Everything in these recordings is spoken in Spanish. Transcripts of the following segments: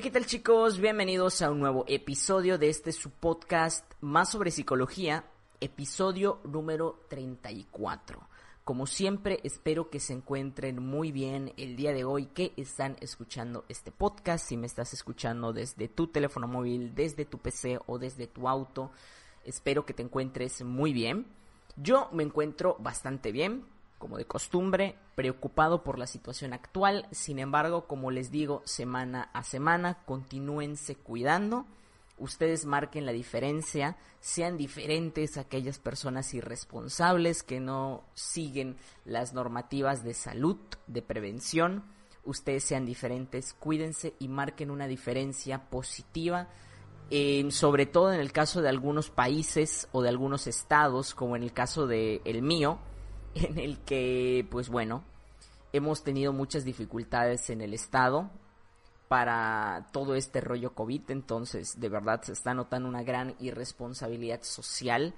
¿qué tal chicos? Bienvenidos a un nuevo episodio de este su podcast más sobre psicología, episodio número 34. Como siempre, espero que se encuentren muy bien el día de hoy que están escuchando este podcast. Si me estás escuchando desde tu teléfono móvil, desde tu PC o desde tu auto, espero que te encuentres muy bien. Yo me encuentro bastante bien, como de costumbre, preocupado por la situación actual. Sin embargo, como les digo, semana a semana, continúense cuidando. Ustedes marquen la diferencia, sean diferentes aquellas personas irresponsables que no siguen las normativas de salud, de prevención. Ustedes sean diferentes, cuídense y marquen una diferencia positiva sobre todo en el caso de algunos países o de algunos estados, como en el caso de el mío, en el que, pues bueno, hemos tenido muchas dificultades en el estado para todo este rollo COVID, entonces de verdad se está notando una gran irresponsabilidad social.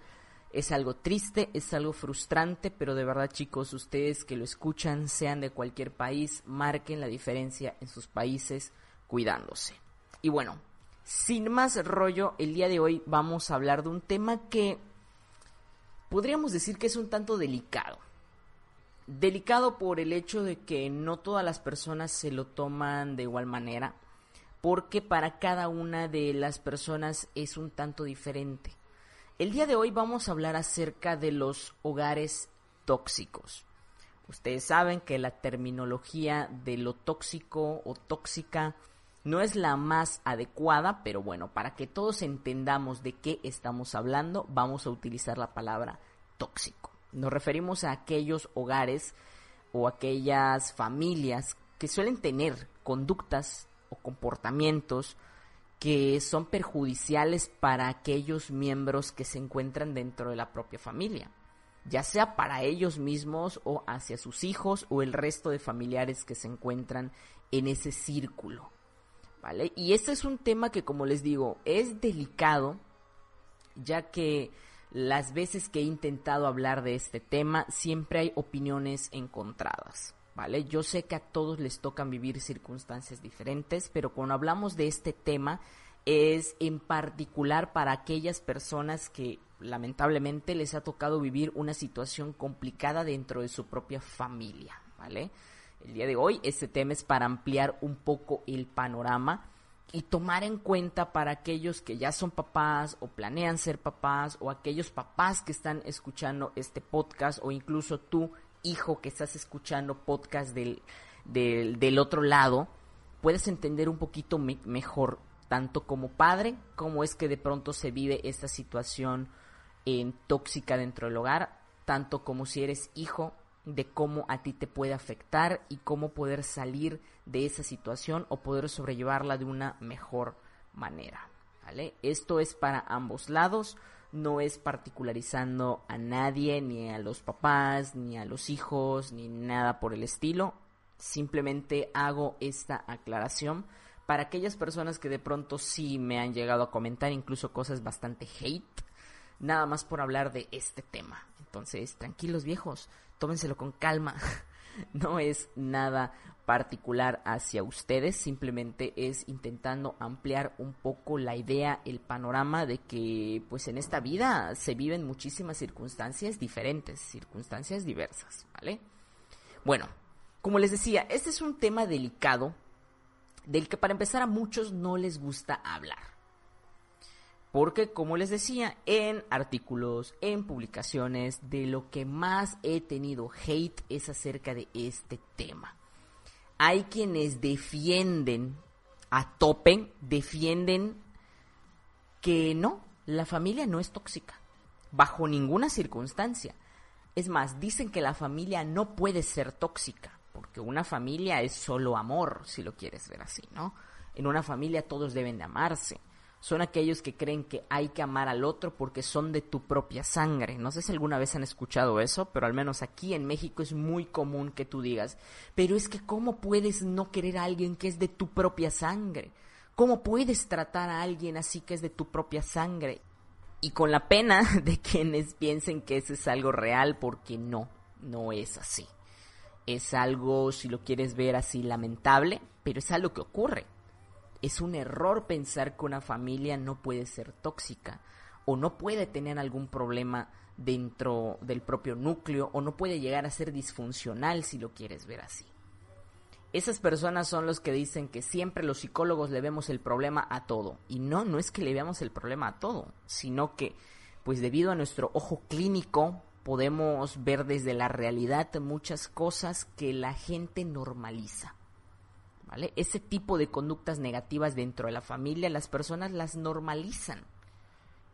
Es algo triste, es algo frustrante, pero de verdad chicos, ustedes que lo escuchan, sean de cualquier país, marquen la diferencia en sus países cuidándose. Y bueno, sin más rollo, el día de hoy vamos a hablar de un tema que podríamos decir que es un tanto delicado. Delicado por el hecho de que no todas las personas se lo toman de igual manera, porque para cada una de las personas es un tanto diferente. El día de hoy vamos a hablar acerca de los hogares tóxicos. Ustedes saben que la terminología de lo tóxico o tóxica no es la más adecuada, pero bueno, para que todos entendamos de qué estamos hablando, vamos a utilizar la palabra tóxico. Nos referimos a aquellos hogares o aquellas familias que suelen tener conductas o comportamientos que son perjudiciales para aquellos miembros que se encuentran dentro de la propia familia, ya sea para ellos mismos o hacia sus hijos o el resto de familiares que se encuentran en ese círculo. ¿Vale? Y este es un tema que, como les digo, es delicado, ya que las veces que he intentado hablar de este tema, siempre hay opiniones encontradas, ¿vale? Yo sé que a todos les tocan vivir circunstancias diferentes, pero cuando hablamos de este tema, es en particular para aquellas personas que lamentablemente les ha tocado vivir una situación complicada dentro de su propia familia, ¿vale? El día de hoy este tema es para ampliar un poco el panorama y tomar en cuenta para aquellos que ya son papás o planean ser papás o aquellos papás que están escuchando este podcast o incluso tú, hijo, que estás escuchando podcast del, del, otro lado, puedes entender un poquito mejor tanto como padre como es que de pronto se vive esta situación en tóxica dentro del hogar, tanto como si eres hijo de cómo a ti te puede afectar y cómo poder salir de esa situación o poder sobrellevarla de una mejor manera. ¿vale? Esto es para ambos lados, no es particularizando a nadie, ni a los papás, ni a los hijos, ni nada por el estilo. Simplemente hago esta aclaración para aquellas personas que de pronto sí me han llegado a comentar incluso cosas bastante hate, nada más por hablar de este tema. Entonces, tranquilos viejos, tómenselo con calma. No es nada particular hacia ustedes, simplemente es intentando ampliar un poco la idea, el panorama de que pues en esta vida se viven muchísimas circunstancias diferentes, circunstancias diversas, ¿vale? Bueno, como les decía, este es un tema delicado del que para empezar a muchos no les gusta hablar. Porque, como les decía, en artículos, en publicaciones, de lo que más he tenido hate es acerca de este tema. Hay quienes defienden a tope, defienden que no, la familia no es tóxica, bajo ninguna circunstancia. Es más, dicen que la familia no puede ser tóxica, porque una familia es solo amor, si lo quieres ver así, ¿no? En una familia todos deben de amarse son aquellos que creen que hay que amar al otro porque son de tu propia sangre. No sé si alguna vez han escuchado eso, pero al menos aquí en México es muy común que tú digas, pero es que ¿cómo puedes no querer a alguien que es de tu propia sangre? ¿Cómo puedes tratar a alguien así que es de tu propia sangre? Y con la pena de quienes piensen que eso es algo real, porque no, no es así. Es algo, si lo quieres ver así, lamentable, pero es algo que ocurre Es un error pensar que una familia no puede ser tóxica o no puede tener algún problema dentro del propio núcleo o no puede llegar a ser disfuncional si lo quieres ver así. Esas personas son los que dicen que siempre los psicólogos le vemos el problema a todo. Y no, no es que le veamos el problema a todo, sino que, pues debido a nuestro ojo clínico, podemos ver desde la realidad muchas cosas que la gente normaliza. Ese tipo de conductas negativas dentro de la familia, las personas las normalizan.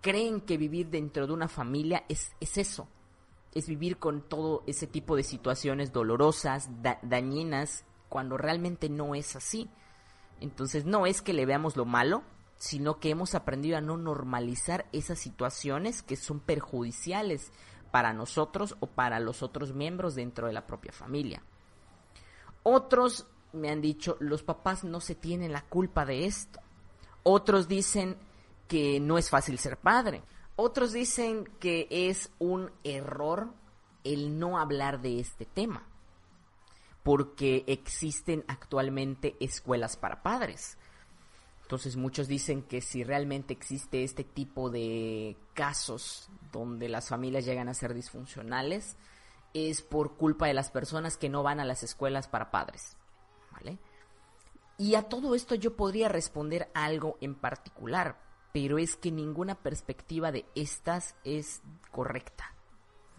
Creen que vivir dentro de una familia es, es eso, es vivir con todo ese tipo de situaciones dolorosas, dañinas, cuando realmente no es así. Entonces no es que le veamos lo malo, sino que hemos aprendido a no normalizar esas situaciones que son perjudiciales para nosotros o para los otros miembros dentro de la propia familia. Otros me han dicho, los papás no se tienen la culpa de esto. Otros dicen que no es fácil ser padre. Otros dicen que es un error el no hablar de este tema porque existen actualmente escuelas para padres. Entonces muchos dicen que si realmente existe este tipo de casos donde las familias llegan a ser disfuncionales, es por culpa de las personas que no van a las escuelas para padres. Y a todo esto yo podría responder algo en particular, pero es que ninguna perspectiva de estas es correcta.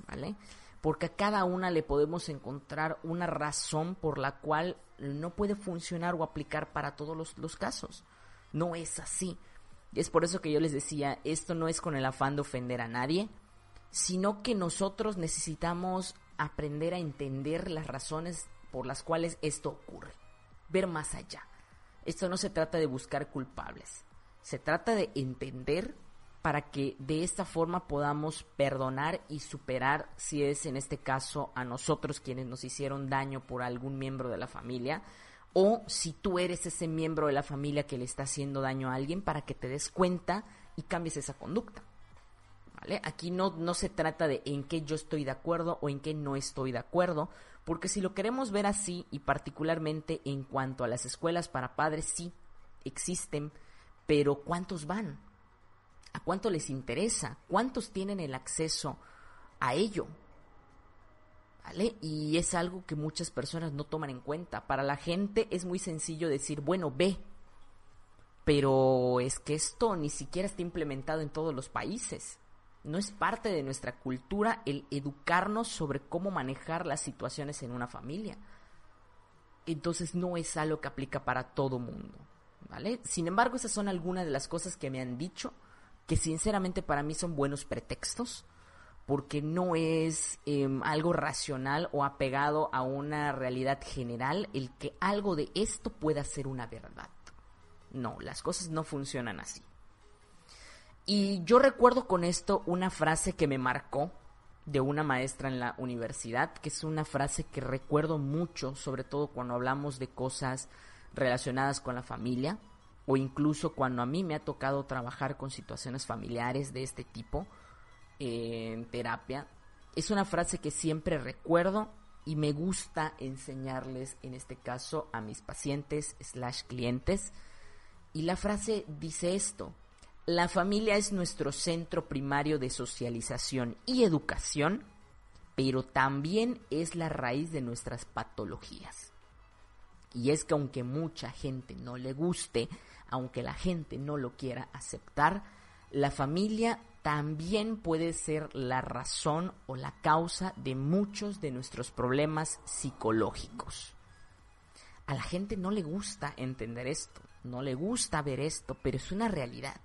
¿Vale? porque a cada una le podemos encontrar una razón por la cual no puede funcionar o aplicar para todos los, casos. No es así. Y es por eso que yo les decía, esto no es con el afán de ofender a nadie, sino que nosotros necesitamos aprender a entender las razones por las cuales esto ocurre, ver más allá. Esto no se trata de buscar culpables, se trata de entender para que de esta forma podamos perdonar y superar si es en este caso a nosotros quienes nos hicieron daño por algún miembro de la familia o si tú eres ese miembro de la familia que le está haciendo daño a alguien para que te des cuenta y cambies esa conducta. ¿Vale? Aquí no, no se trata de en qué yo estoy de acuerdo o en qué no estoy de acuerdo, porque si lo queremos ver así y particularmente en cuanto a las escuelas para padres, sí, existen, pero ¿cuántos van? ¿A cuánto les interesa? ¿Cuántos tienen el acceso a ello? ¿Vale? Y es algo que muchas personas no toman en cuenta. Para la gente es muy sencillo decir, bueno, ve. Pero es que esto ni siquiera está implementado en todos los países. No es parte de nuestra cultura el educarnos sobre cómo manejar las situaciones en una familia. Entonces no es algo que aplica para todo mundo. ¿Vale? Sin embargo, esas son algunas de las cosas que me han dicho que sinceramente para mí son buenos pretextos, porque no es em, algo racional o apegado a una realidad general el que algo de esto pueda ser una verdad. No, las cosas no funcionan así. Y yo recuerdo con esto una frase que me marcó de una maestra en la universidad, que es una frase que recuerdo mucho, sobre todo cuando hablamos de cosas relacionadas con la familia, o incluso cuando a mí me ha tocado trabajar con situaciones familiares de este tipo en terapia, es una frase que siempre recuerdo y me gusta enseñarles en este caso a mis pacientes slash clientes. Y la frase dice esto, la familia es nuestro centro primario de socialización y educación, pero también es la raíz de nuestras patologías. Y es que aunque mucha gente no le guste, aunque la gente no lo quiera aceptar, la familia también puede ser la razón o la causa de muchos de nuestros problemas psicológicos. A la gente no le gusta entender esto, no le gusta ver esto, pero es una realidad.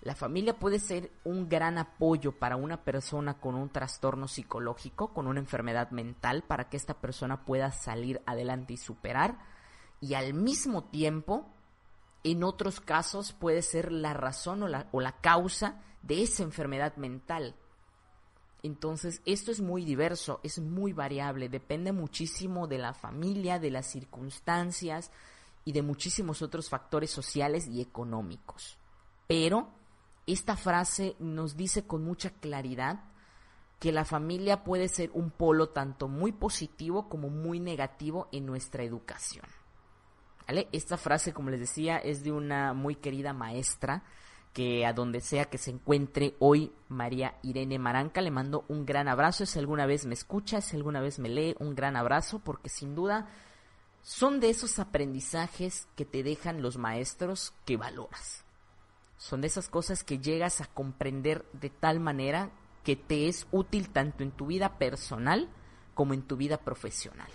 La familia puede ser un gran apoyo para una persona con un trastorno psicológico, con una enfermedad mental, para que esta persona pueda salir adelante y superar, y al mismo tiempo en otros casos puede ser la razón o la, o la causa de esa enfermedad mental. Entonces, esto es muy diverso, es muy variable, depende muchísimo de la familia, de las circunstancias y de muchísimos otros factores sociales y económicos. Pero esta frase nos dice con mucha claridad que la familia puede ser un polo tanto muy positivo como muy negativo en nuestra educación. ¿Vale? Esta frase, como les decía, es de una muy querida maestra que a donde sea que se encuentre hoy, María Irene Maranca, le mando un gran abrazo. Si alguna vez me escucha, si alguna vez me lee, un gran abrazo, porque sin duda son de esos aprendizajes que te dejan los maestros que valoras. Son de esas cosas que llegas a comprender de tal manera que te es útil tanto en tu vida personal como en tu vida profesional.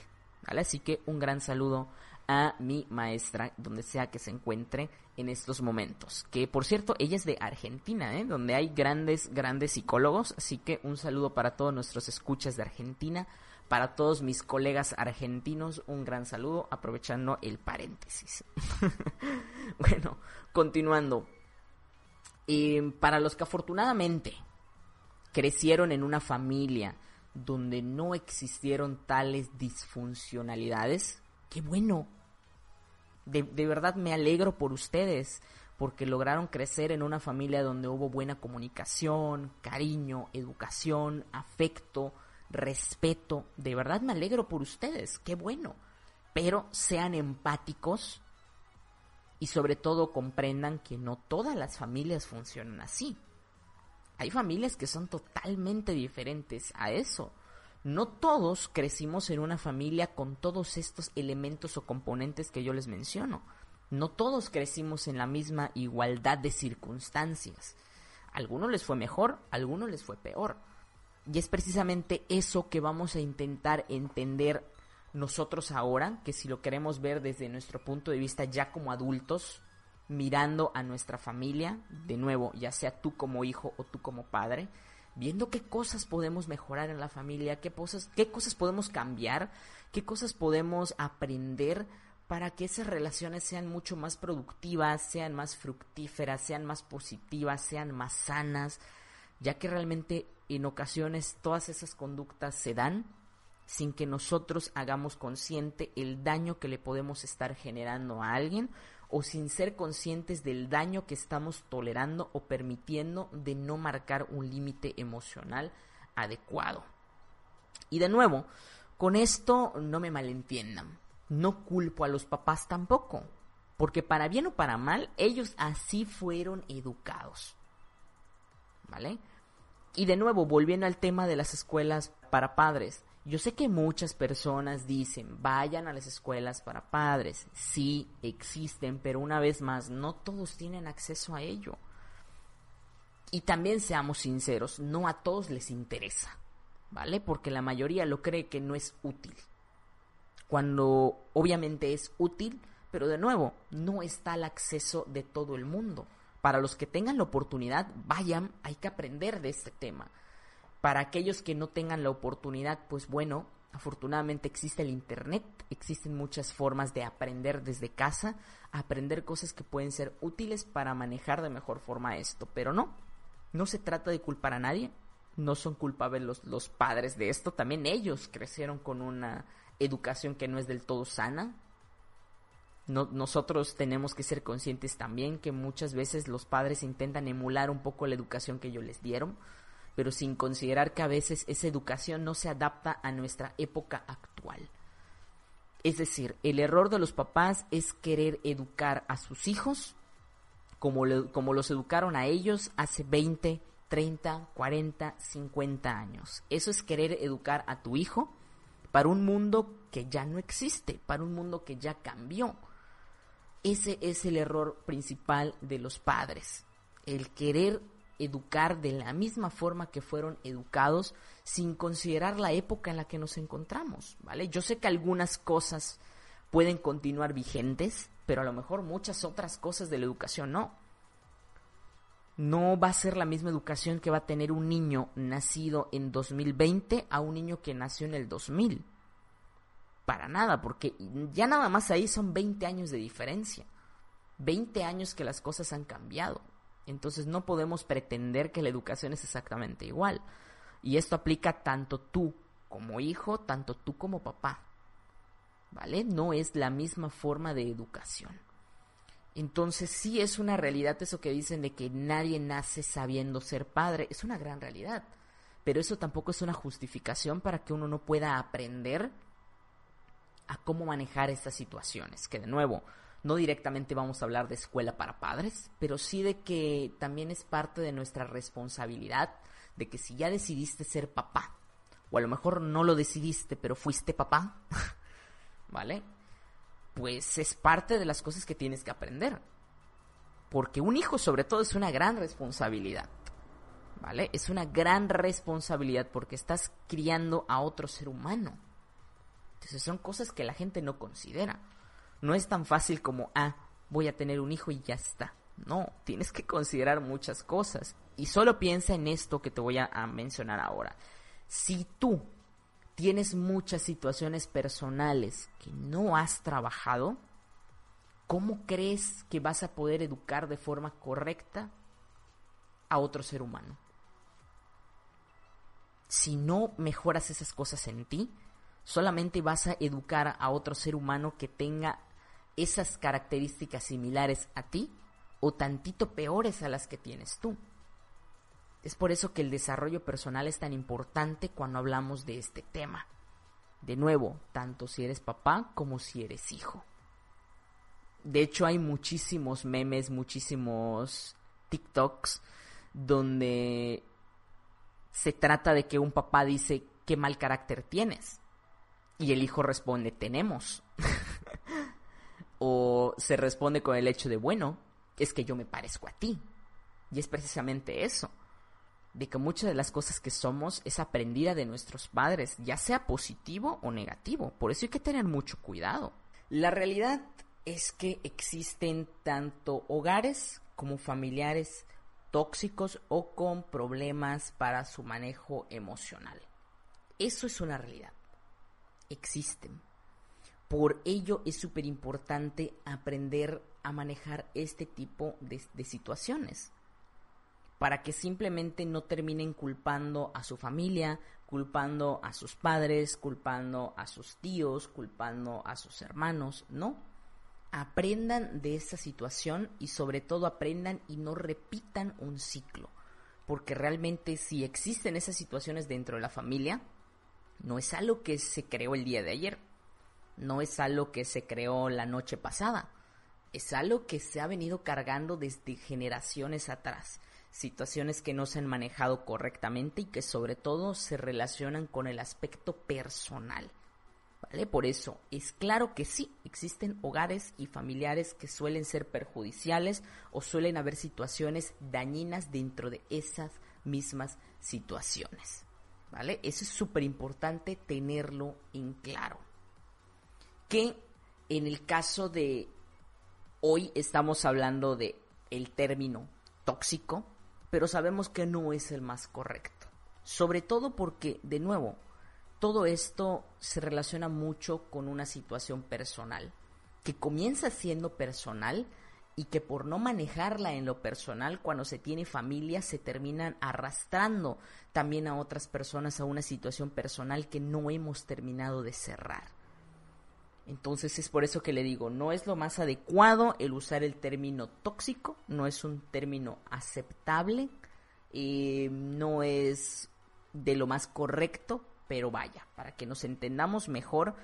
¿Vale? Así que un gran saludo a mi maestra, donde sea que se encuentre en estos momentos. Que por cierto, ella es de Argentina, ¿eh? donde hay grandes, grandes psicólogos. Así que un saludo para todos nuestros escuchas de Argentina. Para todos mis colegas argentinos, un gran saludo, aprovechando el paréntesis. bueno, continuando. Eh, para los que afortunadamente crecieron en una familia donde no existieron tales disfuncionalidades, qué bueno. De, de, verdad me alegro por ustedes, porque lograron crecer en una familia donde hubo buena comunicación, cariño, educación, afecto, respeto. De verdad me alegro por ustedes, qué bueno. Pero sean empáticos y sobre todo comprendan que no todas las familias funcionan así. Hay familias que son totalmente diferentes a eso. No todos crecimos en una familia con todos estos elementos o componentes que yo les menciono. No todos crecimos en la misma igualdad de circunstancias. Algunos les fue mejor, a algunos les fue peor. Y es precisamente eso que vamos a intentar entender nosotros ahora, que si lo queremos ver desde nuestro punto de vista ya como adultos, mirando a nuestra familia, de nuevo, ya sea tú como hijo o tú como padre, viendo qué cosas podemos mejorar en la familia, qué cosas, qué cosas podemos cambiar, qué cosas podemos aprender para que esas relaciones sean mucho más productivas, sean más fructíferas, sean más positivas, sean más sanas, ya que realmente en ocasiones todas esas conductas se dan sin que nosotros hagamos consciente el daño que le podemos estar generando a alguien o sin ser conscientes del daño que estamos tolerando o permitiendo de no marcar un límite emocional adecuado. Y de nuevo, con esto no me malentiendan, no culpo a los papás tampoco, porque para bien o para mal, ellos así fueron educados. ¿Vale? Y de nuevo, volviendo al tema de las escuelas para padres, yo sé que muchas personas dicen, vayan a las escuelas para padres. Sí, existen, pero una vez más, no todos tienen acceso a ello. Y también seamos sinceros, no a todos les interesa, ¿vale? Porque la mayoría lo cree que no es útil. Cuando obviamente es útil, pero de nuevo, no está al acceso de todo el mundo. Para los que tengan la oportunidad, vayan, hay que aprender de este tema para aquellos que no tengan la oportunidad, pues bueno, afortunadamente existe el Internet, existen muchas formas de aprender desde casa, aprender cosas que pueden ser útiles para manejar de mejor forma esto, pero no, no se trata de culpar a nadie, no son culpables los, padres de esto, también ellos crecieron con una educación que no es del todo sana. No, nosotros tenemos que ser conscientes también que muchas veces los padres intentan emular un poco la educación que ellos les dieron pero sin considerar que a veces esa educación no se adapta a nuestra época actual. Es decir, el error de los papás es querer educar a sus hijos como, como los educaron a ellos hace 20, 30, 40, 50 años. Eso es querer educar a tu hijo para un mundo que ya no existe, para un mundo que ya cambió. Ese es el error principal de los padres, el querer educar de la misma forma que fueron educados sin considerar la época en la que nos encontramos, ¿vale? Yo sé que algunas cosas pueden continuar vigentes, pero a lo mejor muchas otras cosas de la educación no. No va a ser la misma educación que va a tener un niño nacido en 2020 a un niño que nació en el 2000. Para nada, porque ya nada más ahí son 20 años de diferencia. 20 años que las cosas han cambiado. Entonces no podemos pretender que la educación es exactamente igual. Y esto aplica tanto tú como hijo, tanto tú como papá. ¿Vale? No es la misma forma de educación. Entonces sí es una realidad eso que dicen de que nadie nace sabiendo ser padre. Es una gran realidad. Pero eso tampoco es una justificación para que uno no pueda aprender a cómo manejar estas situaciones, que de nuevo, no directamente vamos a hablar de escuela para padres, pero sí de que también es parte de nuestra responsabilidad de que si ya decidiste ser papá, o a lo mejor no lo decidiste, pero fuiste papá, ¿vale? Pues es parte de las cosas que tienes que aprender. Porque un hijo sobre todo es una gran responsabilidad. ¿Vale? Es una gran responsabilidad porque estás criando a otro ser humano. Son cosas que la gente no considera. No es tan fácil como, ah, voy a tener un hijo y ya está. No, tienes que considerar muchas cosas. Y solo piensa en esto que te voy a, mencionar ahora. Si tú tienes muchas situaciones personales que no has trabajado, ¿cómo crees que vas a poder educar de forma correcta a otro ser humano? Si no mejoras esas cosas en ti, solamente vas a educar a otro ser humano que tenga esas características similares a ti o tantito peores a las que tienes tú. Es por eso que el desarrollo personal es tan importante cuando hablamos de este tema. De nuevo, tanto si eres papá como si eres hijo. De hecho, hay muchísimos memes, muchísimos TikToks donde se trata de que un papá dice qué mal carácter tienes. Y el hijo responde, tenemos. o se responde con el hecho de, bueno, es que yo me parezco a ti. Y es precisamente eso de que muchas de las cosas que somos es aprendida de nuestros padres, ya sea positivo o negativo. Por eso hay que tener mucho cuidado. La realidad es que existen tanto hogares como familiares tóxicos o con problemas para su manejo emocional. Eso es una realidad. Existen. Por ello es súper importante aprender a manejar este tipo de, de situaciones para que simplemente no terminen culpando a su familia, culpando a sus padres, culpando a sus tíos, culpando a sus hermanos, no. Aprendan de esa situación y sobre todo aprendan y no repitan un ciclo, porque realmente si existen esas situaciones dentro de la familia, no es algo que se creó el día de ayer, no es algo que se creó la noche pasada, es algo que se ha venido cargando desde generaciones atrás situaciones que no se han manejado correctamente y que sobre todo se relacionan con el aspecto personal. ¿Vale? Por eso, es claro que sí, existen hogares y familiares que suelen ser perjudiciales o suelen haber situaciones dañinas dentro de esas mismas situaciones. ¿Vale? Eso es súper importante tenerlo en claro. Que en el caso de hoy estamos hablando de el término tóxico, pero sabemos que no es el más correcto. Sobre todo porque, de nuevo, todo esto se relaciona mucho con una situación personal, que comienza siendo personal y que por no manejarla en lo personal, cuando se tiene familia, se terminan arrastrando también a otras personas a una situación personal que no hemos terminado de cerrar. Entonces es por eso que le digo, no es lo más adecuado el usar el término tóxico, no es un término aceptable, eh, no es de lo más correcto, pero vaya, para que nos entendamos mejor,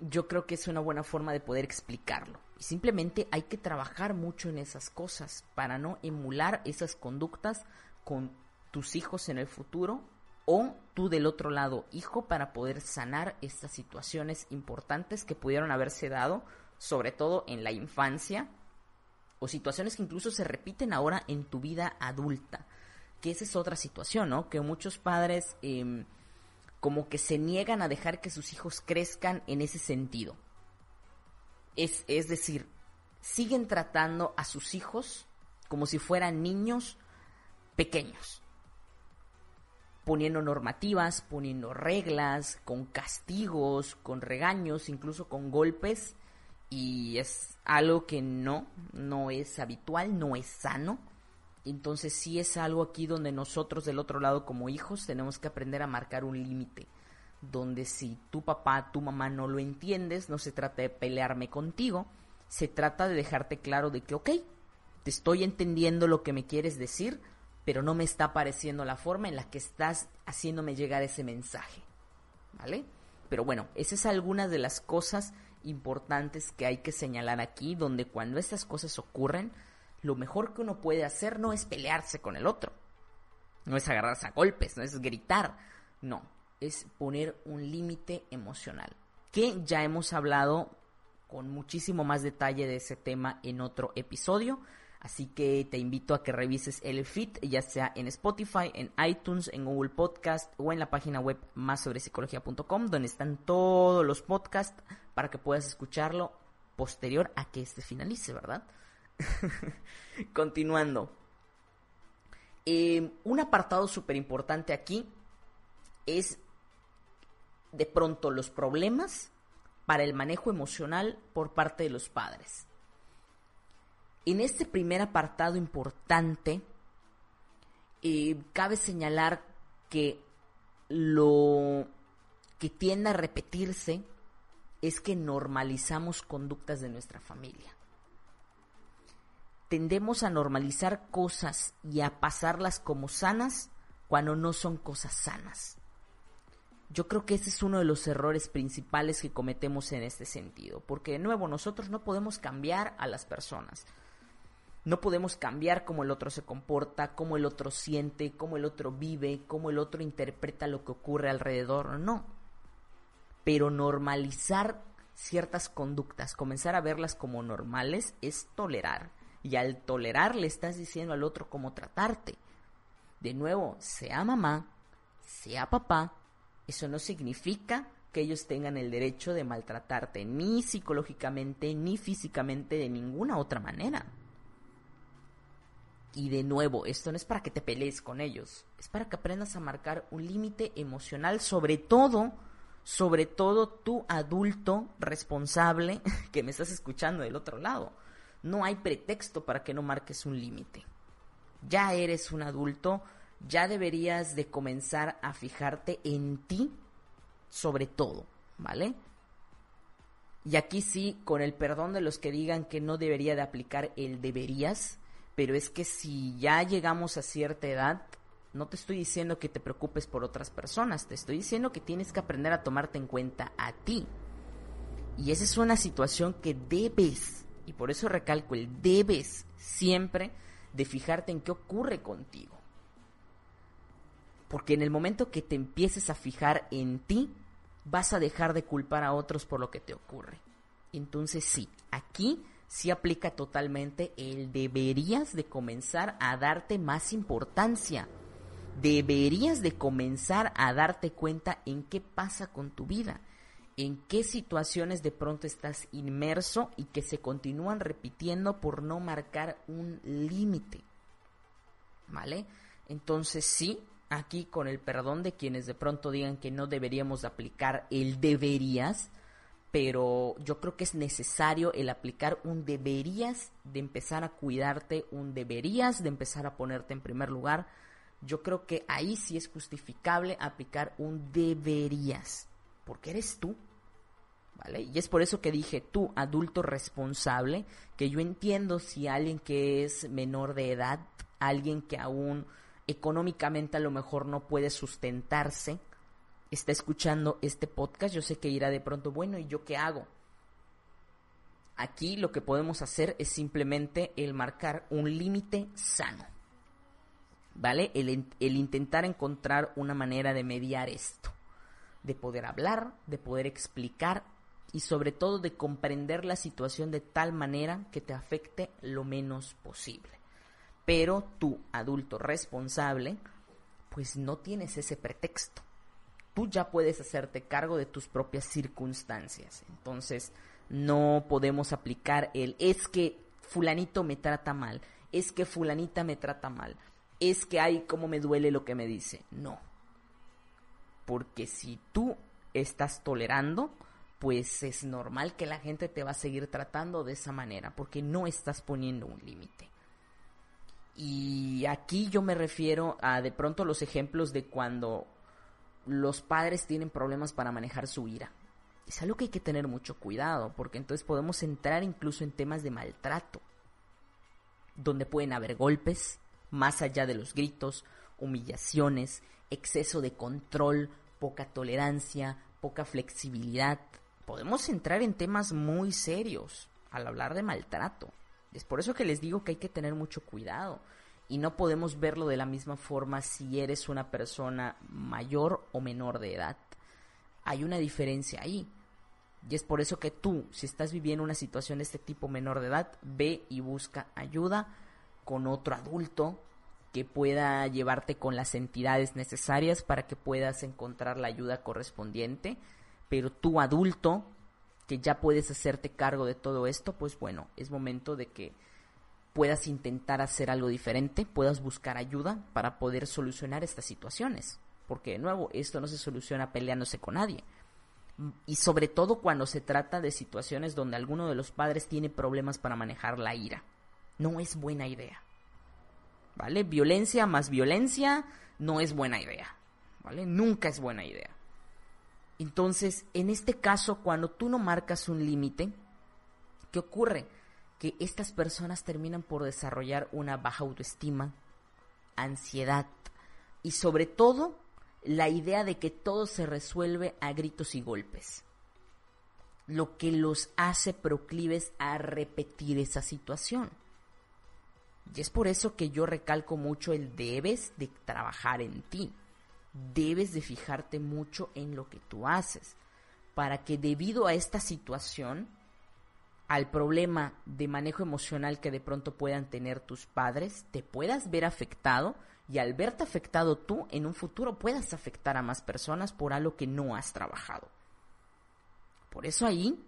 yo creo que es una buena forma de poder explicarlo. Simplemente hay que trabajar mucho en esas cosas para no emular esas conductas con tus hijos en el futuro o tú del otro lado, hijo, para poder sanar estas situaciones importantes que pudieron haberse dado, sobre todo en la infancia, o situaciones que incluso se repiten ahora en tu vida adulta, que esa es otra situación, ¿no? Que muchos padres em, como que se niegan a dejar que sus hijos crezcan en ese sentido. Es, es decir, siguen tratando a sus hijos como si fueran niños pequeños poniendo normativas, poniendo reglas, con castigos, con regaños, incluso con golpes. Y es algo que no, no es habitual, no es sano. Entonces sí es algo aquí donde nosotros del otro lado como hijos tenemos que aprender a marcar un límite. Donde si tu papá, tu mamá no lo entiendes, no se trata de pelearme contigo, se trata de dejarte claro de que, ok, te estoy entendiendo lo que me quieres decir, pero no me está pareciendo la forma en la que estás haciéndome llegar ese mensaje. ¿Vale? Pero bueno, esas es algunas de las cosas importantes que hay que señalar aquí, donde cuando estas cosas ocurren, lo mejor que uno puede hacer no es pelearse con el otro, no es agarrarse a golpes, no es gritar, no, es poner un límite emocional, que ya hemos hablado con muchísimo más detalle de ese tema en otro episodio. Así que te invito a que revises el feed, ya sea en Spotify, en iTunes, en Google Podcast o en la página web más sobre psicología.com, donde están todos los podcasts para que puedas escucharlo posterior a que este finalice, ¿verdad? Continuando. Eh, un apartado súper importante aquí es de pronto los problemas para el manejo emocional por parte de los padres. En este primer apartado importante, eh, cabe señalar que lo que tiende a repetirse es que normalizamos conductas de nuestra familia. Tendemos a normalizar cosas y a pasarlas como sanas cuando no son cosas sanas. Yo creo que ese es uno de los errores principales que cometemos en este sentido, porque de nuevo nosotros no podemos cambiar a las personas. No podemos cambiar cómo el otro se comporta, cómo el otro siente, cómo el otro vive, cómo el otro interpreta lo que ocurre alrededor, no. Pero normalizar ciertas conductas, comenzar a verlas como normales, es tolerar. Y al tolerar le estás diciendo al otro cómo tratarte. De nuevo, sea mamá, sea papá, eso no significa que ellos tengan el derecho de maltratarte, ni psicológicamente, ni físicamente, de ninguna otra manera. Y de nuevo, esto no es para que te pelees con ellos, es para que aprendas a marcar un límite emocional, sobre todo, sobre todo tú adulto responsable que me estás escuchando del otro lado. No hay pretexto para que no marques un límite. Ya eres un adulto, ya deberías de comenzar a fijarte en ti sobre todo, ¿vale? Y aquí sí, con el perdón de los que digan que no debería de aplicar el deberías, pero es que si ya llegamos a cierta edad, no te estoy diciendo que te preocupes por otras personas, te estoy diciendo que tienes que aprender a tomarte en cuenta a ti. Y esa es una situación que debes, y por eso recalco el debes siempre de fijarte en qué ocurre contigo. Porque en el momento que te empieces a fijar en ti, vas a dejar de culpar a otros por lo que te ocurre. Entonces sí, aquí sí aplica totalmente el deberías de comenzar a darte más importancia. Deberías de comenzar a darte cuenta en qué pasa con tu vida, en qué situaciones de pronto estás inmerso y que se continúan repitiendo por no marcar un límite. ¿Vale? Entonces sí, aquí con el perdón de quienes de pronto digan que no deberíamos aplicar el deberías, pero yo creo que es necesario el aplicar un deberías de empezar a cuidarte, un deberías de empezar a ponerte en primer lugar. Yo creo que ahí sí es justificable aplicar un deberías, porque eres tú. ¿Vale? Y es por eso que dije tú, adulto responsable, que yo entiendo si alguien que es menor de edad, alguien que aún económicamente a lo mejor no puede sustentarse, está escuchando este podcast, yo sé que irá de pronto, bueno, ¿y yo qué hago? Aquí lo que podemos hacer es simplemente el marcar un límite sano, ¿vale? El, el intentar encontrar una manera de mediar esto, de poder hablar, de poder explicar y sobre todo de comprender la situación de tal manera que te afecte lo menos posible. Pero tú, adulto responsable, pues no tienes ese pretexto. Tú ya puedes hacerte cargo de tus propias circunstancias. Entonces, no podemos aplicar el es que fulanito me trata mal, es que fulanita me trata mal, es que ay, cómo me duele lo que me dice. No. Porque si tú estás tolerando, pues es normal que la gente te va a seguir tratando de esa manera, porque no estás poniendo un límite. Y aquí yo me refiero a de pronto los ejemplos de cuando los padres tienen problemas para manejar su ira. Es algo que hay que tener mucho cuidado, porque entonces podemos entrar incluso en temas de maltrato, donde pueden haber golpes, más allá de los gritos, humillaciones, exceso de control, poca tolerancia, poca flexibilidad. Podemos entrar en temas muy serios al hablar de maltrato. Es por eso que les digo que hay que tener mucho cuidado y no podemos verlo de la misma forma si eres una persona mayor o menor de edad. Hay una diferencia ahí. Y es por eso que tú, si estás viviendo una situación de este tipo menor de edad, ve y busca ayuda con otro adulto que pueda llevarte con las entidades necesarias para que puedas encontrar la ayuda correspondiente. Pero tú adulto, que ya puedes hacerte cargo de todo esto, pues bueno, es momento de que puedas intentar hacer algo diferente, puedas buscar ayuda para poder solucionar estas situaciones. Porque de nuevo, esto no se soluciona peleándose con nadie. Y sobre todo cuando se trata de situaciones donde alguno de los padres tiene problemas para manejar la ira. No es buena idea. ¿Vale? Violencia más violencia no es buena idea. ¿Vale? Nunca es buena idea. Entonces, en este caso, cuando tú no marcas un límite, ¿qué ocurre? Que estas personas terminan por desarrollar una baja autoestima, ansiedad y sobre todo la idea de que todo se resuelve a gritos y golpes. Lo que los hace proclives a repetir esa situación. Y es por eso que yo recalco mucho el debes de trabajar en ti. Debes de fijarte mucho en lo que tú haces. Para que debido a esta situación, al problema de manejo emocional que de pronto puedan tener tus padres, te puedas ver afectado y al verte afectado tú, en un futuro puedas afectar a más personas por algo que no has trabajado. Por eso ahí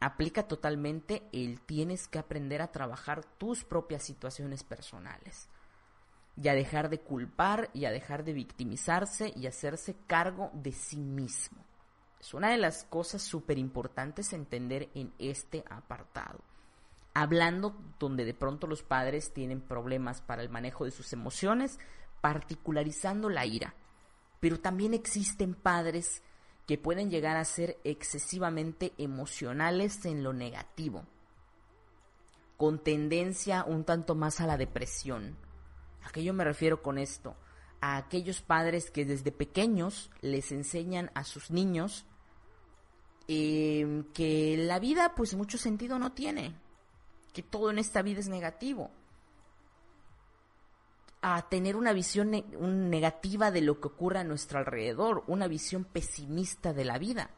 aplica totalmente el tienes que aprender a trabajar tus propias situaciones personales y a dejar de culpar y a dejar de victimizarse y hacerse cargo de sí mismo. Es una de las cosas súper importantes entender en este apartado hablando donde de pronto los padres tienen problemas para el manejo de sus emociones, particularizando la ira. Pero también existen padres que pueden llegar a ser excesivamente emocionales en lo negativo, con tendencia un tanto más a la depresión. ¿A qué yo me refiero con esto? A aquellos padres que desde pequeños les enseñan a sus niños eh, que la vida pues mucho sentido no tiene, que todo en esta vida es negativo. A tener una visión negativa de lo que ocurre a nuestro alrededor, una visión pesimista de la vida,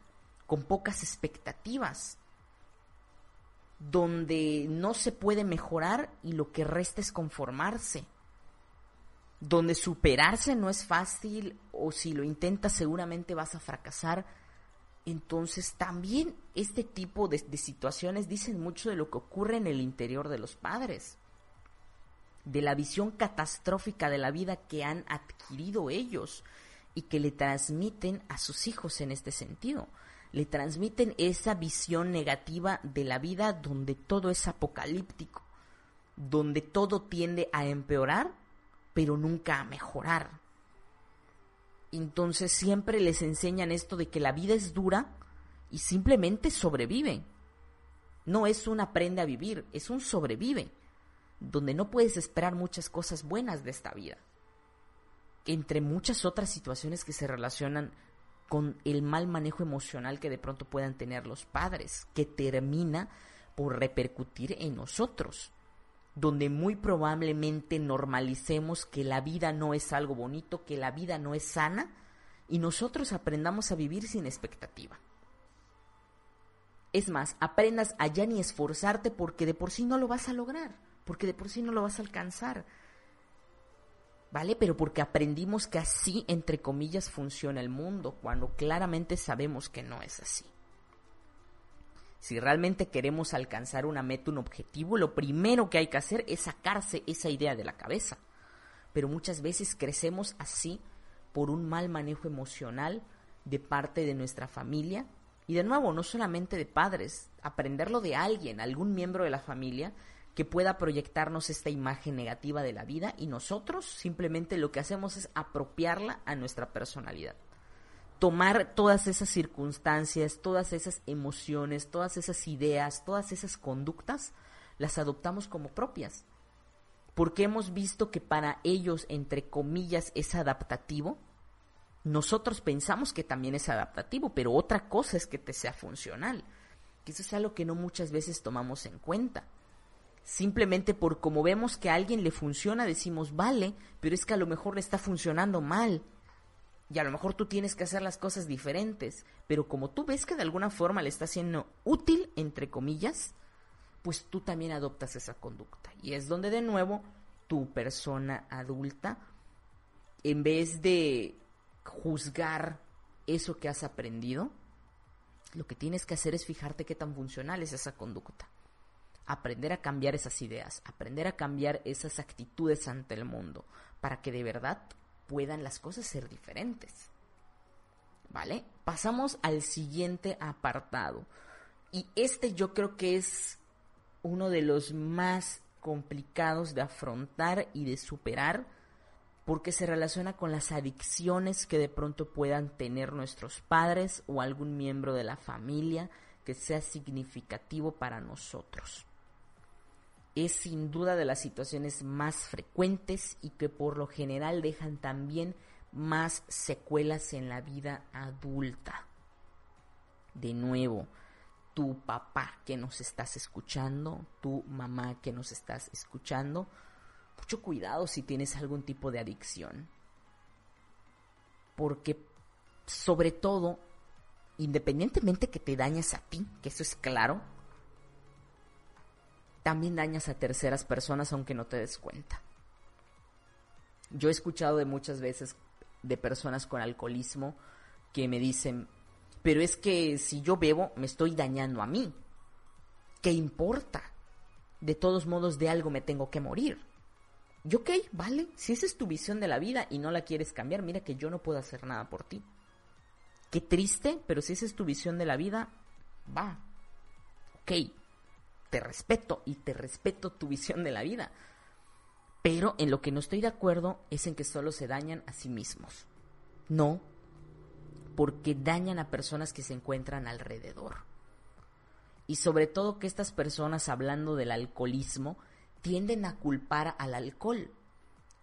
con pocas expectativas, donde no se puede mejorar y lo que resta es conformarse, donde superarse no es fácil o si lo intentas seguramente vas a fracasar entonces también este tipo de, situaciones dicen mucho de lo que ocurre en el interior de los padres, de la visión catastrófica de la vida que han adquirido ellos y que le transmiten a sus hijos en este sentido. Le transmiten esa visión negativa de la vida donde todo es apocalíptico, donde todo tiende a empeorar, pero nunca a mejorar entonces siempre les enseñan esto de que la vida es dura y simplemente sobreviven. No es un aprende a vivir, es un sobrevive, donde no puedes esperar muchas cosas buenas de esta vida. Entre muchas otras situaciones que se relacionan con el mal manejo emocional que de pronto puedan tener los padres, que termina por repercutir en nosotros donde muy probablemente normalicemos que la vida no es algo bonito, que la vida no es sana, y nosotros aprendamos a vivir sin expectativa. Es más, aprendas a ya ni esforzarte porque de por sí no lo vas a lograr, porque de por sí no lo vas a alcanzar. ¿Vale? Pero porque aprendimos que así, entre comillas, funciona el mundo, cuando claramente sabemos que no es así. Si realmente queremos alcanzar una meta, un objetivo, lo primero que hay que hacer es sacarse esa idea de la cabeza. Pero muchas veces crecemos así por un mal manejo emocional de parte de nuestra familia. Y de nuevo, no solamente de padres, aprenderlo de alguien, algún miembro de la familia que pueda proyectarnos esta imagen negativa de la vida y nosotros simplemente lo que hacemos es apropiarla a nuestra personalidad tomar todas esas circunstancias, todas esas emociones, todas esas ideas, todas esas conductas, las adoptamos como propias. Porque hemos visto que para ellos, entre comillas, es adaptativo nosotros pensamos que también es adaptativo, pero otra cosa es que te sea funcional. Que eso es algo que no muchas veces tomamos en cuenta. Simplemente por como vemos que a alguien le funciona, decimos, vale, pero es que a lo mejor le está funcionando mal. Y a lo mejor tú tienes que hacer las cosas diferentes. Pero como tú ves que de alguna forma le está siendo útil, entre comillas, pues tú también adoptas esa conducta. Y es donde de nuevo tu persona adulta, en vez de juzgar eso que has aprendido, lo que tienes que hacer es fijarte qué tan funcional es esa conducta. Aprender a cambiar esas ideas, aprender a cambiar esas actitudes ante el mundo, para que de verdad puedan las cosas ser diferentes. ¿Vale? Pasamos al siguiente apartado. Y este yo creo que es uno de los más complicados de afrontar y de superar porque se relaciona con las adicciones que de pronto puedan tener nuestros padres o algún miembro de la familia que sea significativo para nosotros. Es sin duda de las situaciones más frecuentes y que por lo general dejan también más secuelas en la vida adulta. De nuevo, tu papá que nos estás escuchando, tu mamá que nos estás escuchando, mucho cuidado si tienes algún tipo de adicción. Porque sobre todo, independientemente que te dañas a ti, que eso es claro, también dañas a terceras personas aunque no te des cuenta. Yo he escuchado de muchas veces de personas con alcoholismo que me dicen, pero es que si yo bebo me estoy dañando a mí. ¿Qué importa? De todos modos de algo me tengo que morir. Y ok, vale, si esa es tu visión de la vida y no la quieres cambiar, mira que yo no puedo hacer nada por ti. Qué triste, pero si esa es tu visión de la vida, va. Ok, te respeto y te respeto tu visión de la vida. Pero en lo que no estoy de acuerdo es en que solo se dañan a sí mismos. No, porque dañan a personas que se encuentran alrededor. Y sobre todo que estas personas, hablando del alcoholismo, tienden a culpar al alcohol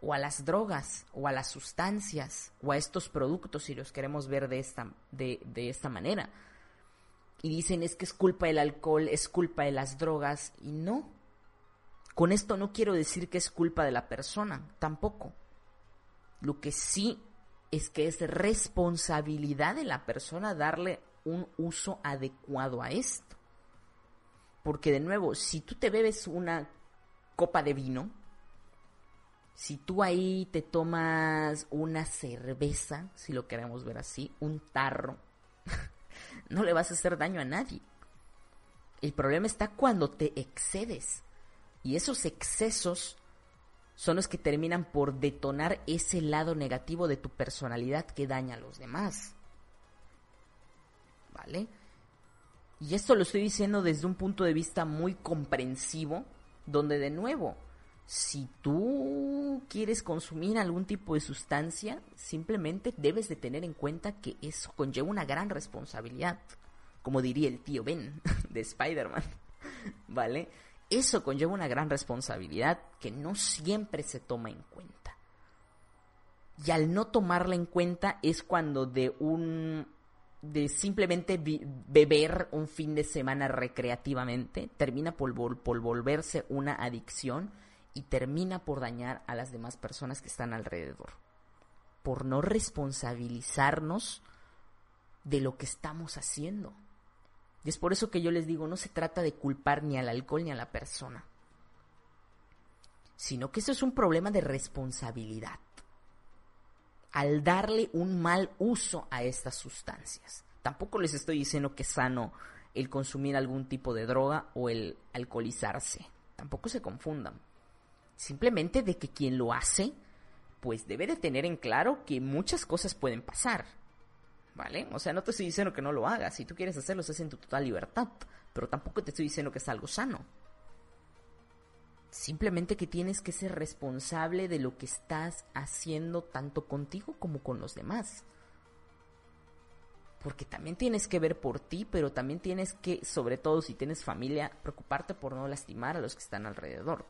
o a las drogas o a las sustancias o a estos productos si los queremos ver de esta, de, de esta manera. Y dicen es que es culpa del alcohol, es culpa de las drogas y no. Con esto no quiero decir que es culpa de la persona, tampoco. Lo que sí es que es responsabilidad de la persona darle un uso adecuado a esto. Porque de nuevo, si tú te bebes una copa de vino, si tú ahí te tomas una cerveza, si lo queremos ver así, un tarro, no le vas a hacer daño a nadie. El problema está cuando te excedes. Y esos excesos son los que terminan por detonar ese lado negativo de tu personalidad que daña a los demás. ¿Vale? Y esto lo estoy diciendo desde un punto de vista muy comprensivo donde de nuevo, si tú quieres consumir algún tipo de sustancia, simplemente debes de tener en cuenta que eso conlleva una gran responsabilidad, como diría el tío Ben de Spider-Man, ¿vale? Eso conlleva una gran responsabilidad que no siempre se toma en cuenta. Y al no tomarla en cuenta es cuando de un de simplemente beber un fin de semana recreativamente, termina por, por, volverse una adicción y termina por dañar a las demás personas que están alrededor. Por no responsabilizarnos de lo que estamos haciendo. Y es por eso que yo les digo, no se trata de culpar ni al alcohol ni a la persona, sino que eso es un problema de responsabilidad al darle un mal uso a estas sustancias. Tampoco les estoy diciendo que es sano el consumir algún tipo de droga o el alcoholizarse. Tampoco se confundan. Simplemente de que quien lo hace, pues debe de tener en claro que muchas cosas pueden pasar. ¿Vale? O sea, no te estoy diciendo que no lo hagas. Si tú quieres hacerlo, es en tu total libertad. Pero tampoco te estoy diciendo que es algo sano. Simplemente que tienes que ser responsable de lo que estás haciendo tanto contigo como con los demás. Porque también tienes que ver por ti, pero también tienes que, sobre todo si tienes familia, preocuparte por no lastimar a los que están alrededor.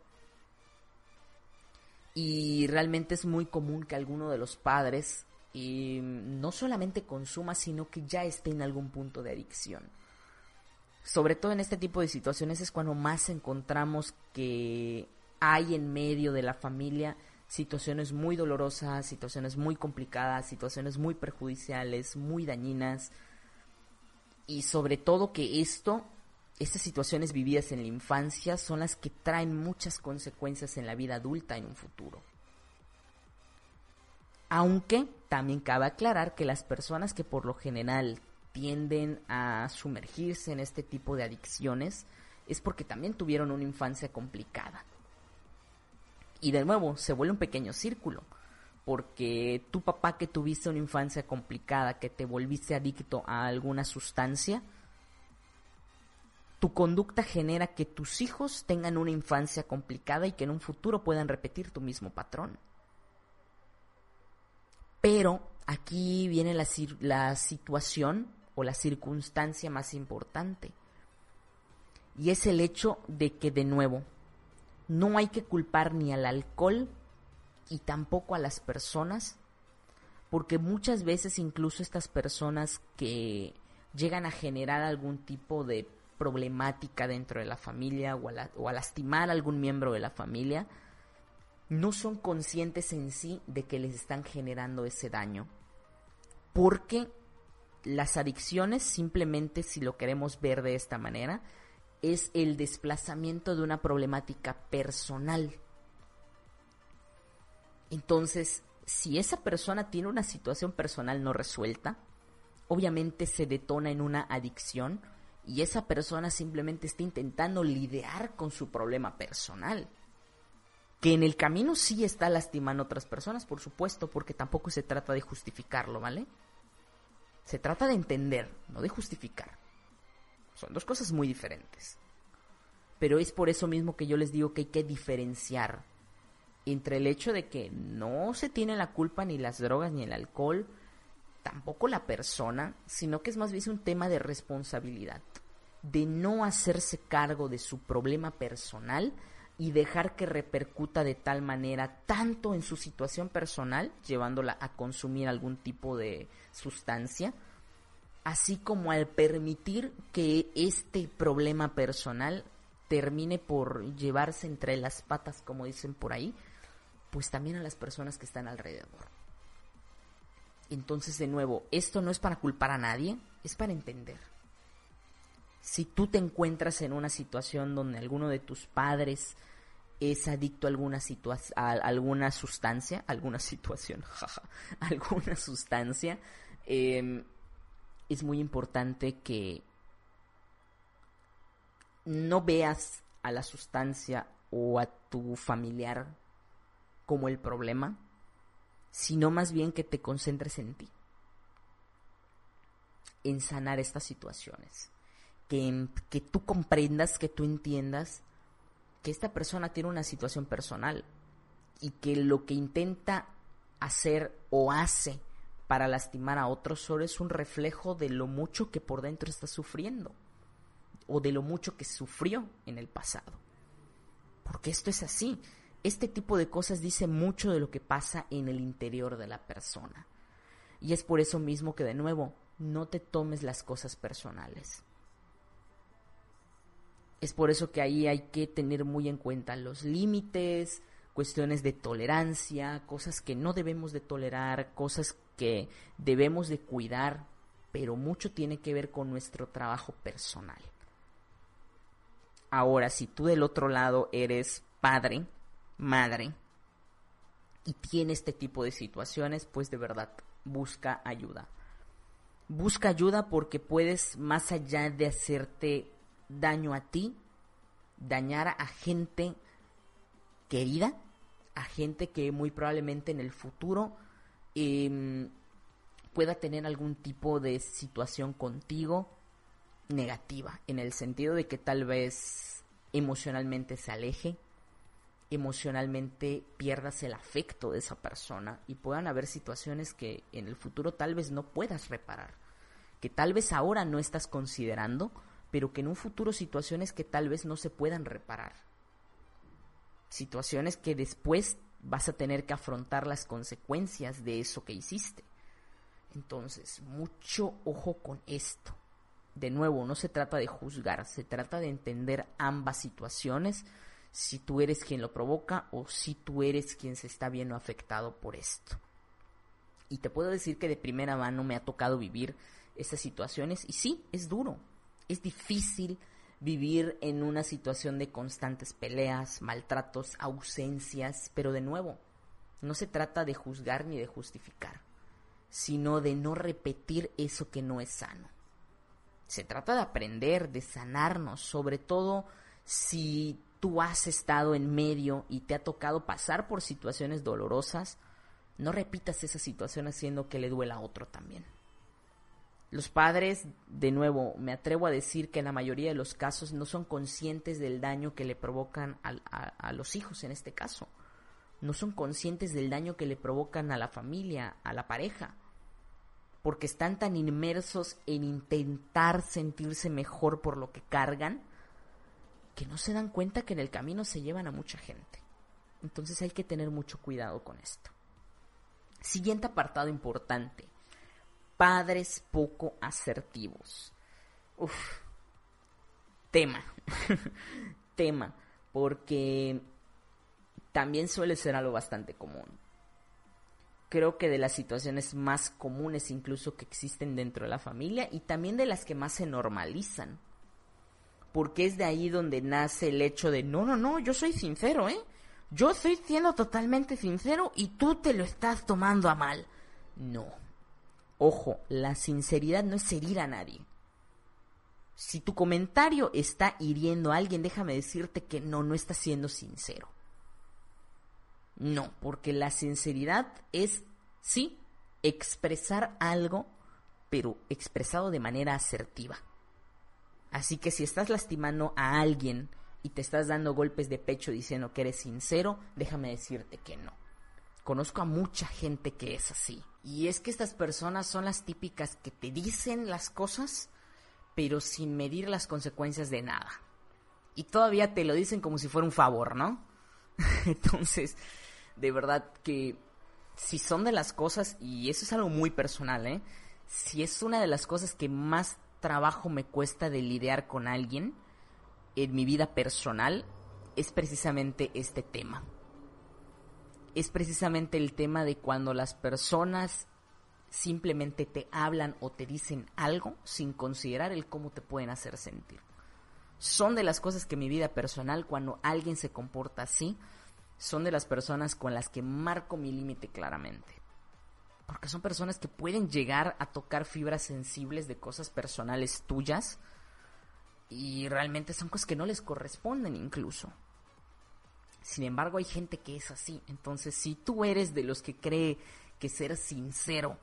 Y realmente es muy común que alguno de los padres eh, no solamente consuma, sino que ya esté en algún punto de adicción. Sobre todo en este tipo de situaciones es cuando más encontramos que hay en medio de la familia situaciones muy dolorosas, situaciones muy complicadas, situaciones muy perjudiciales, muy dañinas. Y sobre todo que esto, estas situaciones vividas en la infancia son las que traen muchas consecuencias en la vida adulta en un futuro. Aunque también cabe aclarar que las personas que por lo general tienden a sumergirse en este tipo de adicciones es porque también tuvieron una infancia complicada. Y de nuevo, se vuelve un pequeño círculo, porque tu papá que tuviste una infancia complicada, que te volviste adicto a alguna sustancia, tu conducta genera que tus hijos tengan una infancia complicada y que en un futuro puedan repetir tu mismo patrón. Pero aquí viene la, situación o la circunstancia más importante. Y es el hecho de que, de nuevo, no hay que culpar ni al alcohol y tampoco a las personas, porque muchas veces incluso estas personas que llegan a generar algún tipo de problemática dentro de la familia o a, o a lastimar a algún miembro de la familia, no son conscientes en sí de que les están generando ese daño. Porque las adicciones, simplemente si lo queremos ver de esta manera, es el desplazamiento de una problemática personal. Entonces, si esa persona tiene una situación personal no resuelta, obviamente se detona en una adicción y esa persona simplemente está intentando lidiar con su problema personal que en el camino sí está lastimando a otras personas, por supuesto, porque tampoco se trata de justificarlo, ¿vale? Se trata de entender, no de justificar. Son dos cosas muy diferentes. Pero es por eso mismo que yo les digo que hay que diferenciar entre el hecho de que no se tiene la culpa ni las drogas ni el alcohol, tampoco la persona, sino que es más bien un tema de responsabilidad, de no hacerse cargo de su problema personal y dejar que repercuta de tal manera tanto en su situación personal, llevándola a consumir algún tipo de sustancia, así como al permitir que este problema personal termine por llevarse entre las patas, como dicen por ahí, pues también a las personas que están alrededor. Entonces, de nuevo, esto no es para culpar a nadie, es para entender. Si tú te encuentras en una situación donde alguno de tus padres es adicto a alguna, a alguna sustancia, alguna situación, alguna sustancia, em, es muy importante que no veas a la sustancia o a tu familiar como el problema, sino más bien que te concentres en ti, en sanar estas situaciones, que, que tú comprendas, que tú entiendas que esta persona tiene una situación personal y que lo que intenta hacer o hace para lastimar a otros solo es un reflejo de lo mucho que por dentro está sufriendo o de lo mucho que sufrió en el pasado. Porque esto es así. Este tipo de cosas dice mucho de lo que pasa en el interior de la persona. Y es por eso mismo que de nuevo, no te tomes las cosas personales. Es por eso que ahí hay que tener muy en cuenta los límites, cuestiones de tolerancia, cosas que no debemos de tolerar, cosas que debemos de cuidar, pero mucho tiene que ver con nuestro trabajo personal. Ahora, si tú del otro lado eres padre, madre, y tienes este tipo de situaciones, pues de verdad, busca ayuda. Busca ayuda porque puedes, más allá de hacerte daño a ti, dañar a gente querida, a gente que muy probablemente en el futuro em, pueda tener algún tipo de situación contigo negativa, en el sentido de que tal vez emocionalmente se aleje, emocionalmente pierdas el afecto de esa persona y puedan haber situaciones que en el futuro tal vez no puedas reparar, que tal vez ahora no estás considerando, pero que en un futuro situaciones que tal vez no se puedan reparar. Situaciones que después vas a tener que afrontar las consecuencias de eso que hiciste. Entonces, mucho ojo con esto. De nuevo, no se trata de juzgar, se trata de entender ambas situaciones, si tú eres quien lo provoca o si tú eres quien se está viendo afectado por esto. Y te puedo decir que de primera mano me ha tocado vivir esas situaciones y sí, es duro, es difícil vivir en una situación de constantes peleas, maltratos, ausencias, pero de nuevo, no se trata de juzgar ni de justificar, sino de no repetir eso que no es sano. Se trata de aprender, de sanarnos, sobre todo si tú has estado en medio y te ha tocado pasar por situaciones dolorosas, no repitas esa situación haciendo que le duela a otro también. Los padres, de nuevo, me atrevo a decir que en la mayoría de los casos no son conscientes del daño que le provocan a, los hijos en este caso. No son conscientes del daño que le provocan a la familia, a la pareja. Porque están tan inmersos en intentar sentirse mejor por lo que cargan, que no se dan cuenta que en el camino se llevan a mucha gente. Entonces hay que tener mucho cuidado con esto. Siguiente apartado importante padres poco asertivos. Uf, tema, tema, porque también suele ser algo bastante común. Creo que de las situaciones más comunes incluso que existen dentro de la familia y también de las que más se normalizan. Porque es de ahí donde nace el hecho de, no, no, no, yo soy sincero, ¿eh? Yo estoy siendo totalmente sincero y tú te lo estás tomando a mal. No Ojo, la sinceridad no es herir a nadie. Si tu comentario está hiriendo a alguien, déjame decirte que no, no estás siendo sincero. No, porque la sinceridad es, sí, expresar algo, pero expresado de manera asertiva. Así que si estás lastimando a alguien y te estás dando golpes de pecho diciendo que eres sincero, déjame decirte que no. Conozco a mucha gente que es así. Y es que estas personas son las típicas que te dicen las cosas, pero sin medir las consecuencias de nada. Y todavía te lo dicen como si fuera un favor, ¿no? Entonces, de verdad que si son de las cosas, y eso es algo muy personal, ¿eh? Si es una de las cosas que más trabajo me cuesta de lidiar con alguien en mi vida personal, es precisamente este tema es precisamente el tema de cuando las personas simplemente te hablan o te dicen algo sin considerar el cómo te pueden hacer sentir. Son de las cosas que en mi vida personal, cuando alguien se comporta así, son de las personas con las que marco mi límite claramente. Porque son personas que pueden llegar a tocar fibras sensibles de cosas personales tuyas y realmente son cosas que no les corresponden incluso. Sin embargo, hay gente que es así. Entonces, si tú eres de los que cree que ser sincero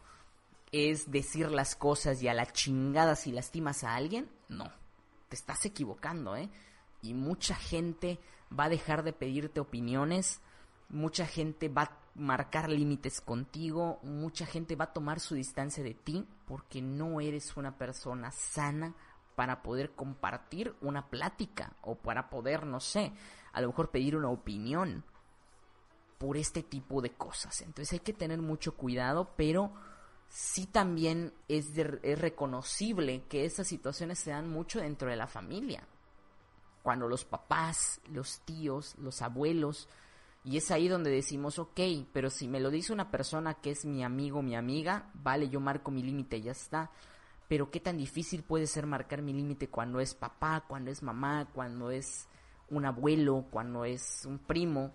es decir las cosas y a la chingada si lastimas a alguien, no. Te estás equivocando, ¿eh? Y mucha gente va a dejar de pedirte opiniones, mucha gente va a marcar límites contigo, mucha gente va a tomar su distancia de ti porque no eres una persona sana para poder compartir una plática o para poder, no sé, a lo mejor pedir una opinión por este tipo de cosas. Entonces hay que tener mucho cuidado, pero sí también es, es reconocible que esas situaciones se dan mucho dentro de la familia. Cuando los papás, los tíos, los abuelos, y es ahí donde decimos, ok, pero si me lo dice una persona que es mi amigo, mi amiga, vale, yo marco mi límite y ya está. Pero qué tan difícil puede ser marcar mi límite cuando es papá, cuando es mamá, cuando es un abuelo, cuando es un primo.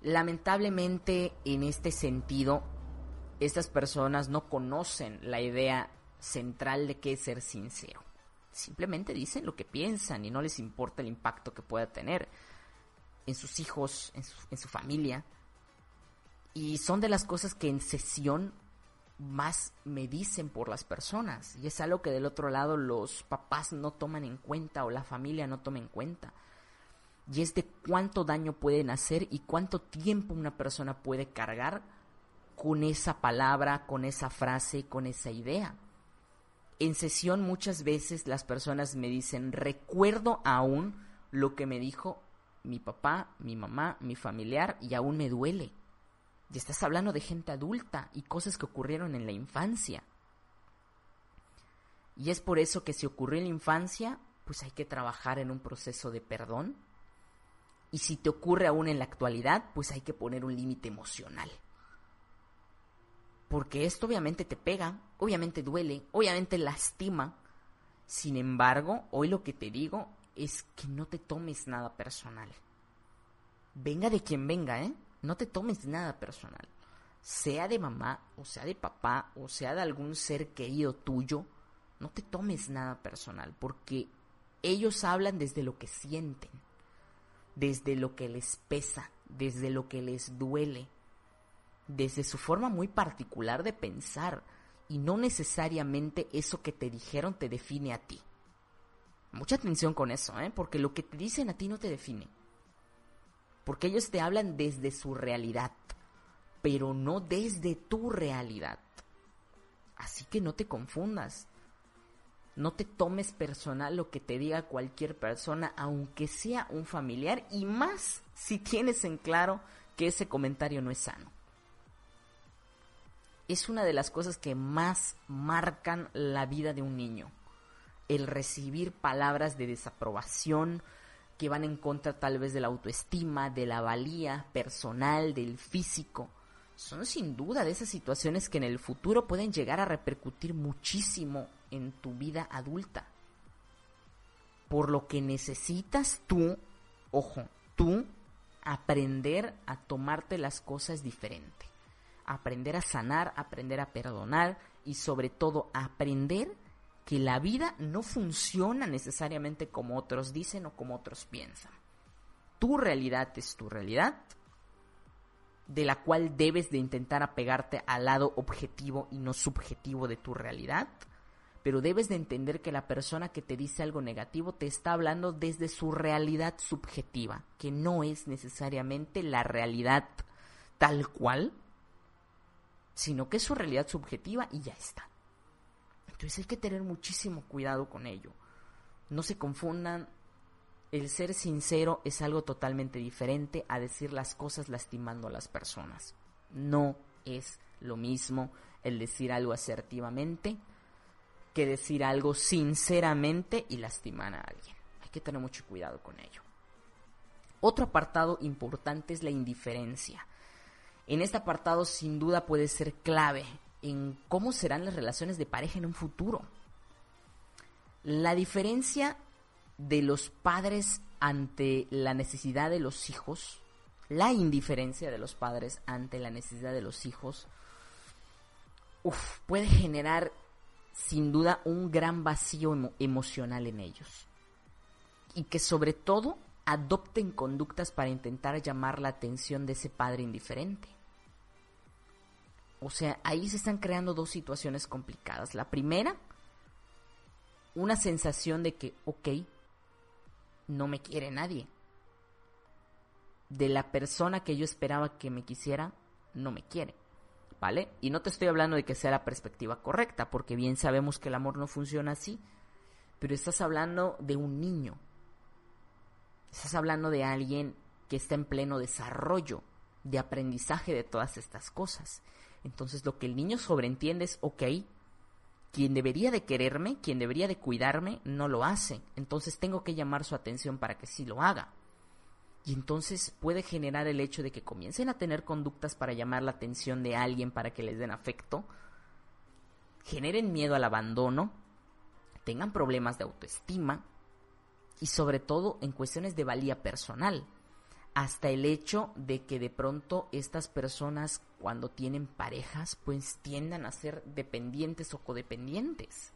Lamentablemente, en este sentido, estas personas no conocen la idea central de qué es ser sincero. Simplemente dicen lo que piensan y no les importa el impacto que pueda tener en sus hijos, en su, familia. Y son de las cosas que en sesión más me dicen por las personas. Y es algo que del otro lado los papás no toman en cuenta o la familia no toma en cuenta. Y es de cuánto daño pueden hacer y cuánto tiempo una persona puede cargar con esa palabra, con esa frase, con esa idea. En sesión muchas veces las personas me dicen, recuerdo aún lo que me dijo mi papá, mi mamá, mi familiar y aún me duele Y estás hablando de gente adulta y cosas que ocurrieron en la infancia. Y es por eso que si ocurrió en la infancia, pues hay que trabajar en un proceso de perdón. Y si te ocurre aún en la actualidad, pues hay que poner un límite emocional. Porque esto obviamente te pega, obviamente duele, obviamente lastima. Sin embargo, hoy lo que te digo es que no te tomes nada personal. Venga de quien venga, ¿eh? No te tomes nada personal. Sea de mamá, o sea de papá, o sea de algún ser querido tuyo, no te tomes nada personal, porque ellos hablan desde lo que sienten, desde lo que les pesa, desde lo que les duele, desde su forma muy particular de pensar, y no necesariamente eso que te dijeron te define a ti. Mucha atención con eso, ¿eh? porque lo que te dicen a ti no te define. Porque ellos te hablan desde su realidad, pero no desde tu realidad. Así que no te confundas. No te tomes personal lo que te diga cualquier persona, aunque sea un familiar, y más si tienes en claro que ese comentario no es sano. Es una de las cosas que más marcan la vida de un niño. El recibir palabras de desaprobación que van en contra tal vez de la autoestima, de la valía personal, del físico son sin duda de esas situaciones que en el futuro pueden llegar a repercutir muchísimo en tu vida adulta. Por lo que necesitas tú, ojo, tú aprender a tomarte las cosas diferente. Aprender a sanar, aprender a perdonar y sobre todo aprender que la vida no funciona necesariamente como otros dicen o como otros piensan. Tu realidad es tu realidad de la cual debes de intentar apegarte al lado objetivo y no subjetivo de tu realidad, pero debes de entender que la persona que te dice algo negativo te está hablando desde su realidad subjetiva, que no es necesariamente la realidad tal cual, sino que es su realidad subjetiva y ya está. Entonces hay que tener muchísimo cuidado con ello. No se confundan el ser sincero es algo totalmente diferente a decir las cosas lastimando a las personas. No es lo mismo el decir algo asertivamente que decir algo sinceramente y lastimar a alguien. Hay que tener mucho cuidado con ello. Otro apartado importante es la indiferencia. En este apartado sin duda puede ser clave en cómo serán las relaciones de pareja en un futuro. La diferencia de los padres ante la necesidad de los hijos, la indiferencia de los padres ante la necesidad de los hijos, puede generar sin duda un gran vacío emocional en ellos. Y que sobre todo adopten conductas para intentar llamar la atención de ese padre indiferente. O sea, ahí se están creando dos situaciones complicadas. La primera, una sensación de que, ok, no me quiere nadie. De la persona que yo esperaba que me quisiera, no me quiere. ¿Vale? Y no te estoy hablando de que sea la perspectiva correcta, porque bien sabemos que el amor no funciona así, pero estás hablando de un niño. Estás hablando de alguien que está en pleno desarrollo, de aprendizaje de todas estas cosas. Entonces lo que el niño sobreentiende es, ok, quien debería de quererme, quien debería de cuidarme, no lo hace. Entonces tengo que llamar su atención para que sí lo haga. Y entonces puede generar el hecho de que comiencen a tener conductas para llamar la atención de alguien para que les den afecto, generen miedo al abandono, tengan problemas de autoestima y sobre todo en cuestiones de valía personal hasta el hecho de que de pronto estas personas cuando tienen parejas pues tiendan a ser dependientes o codependientes.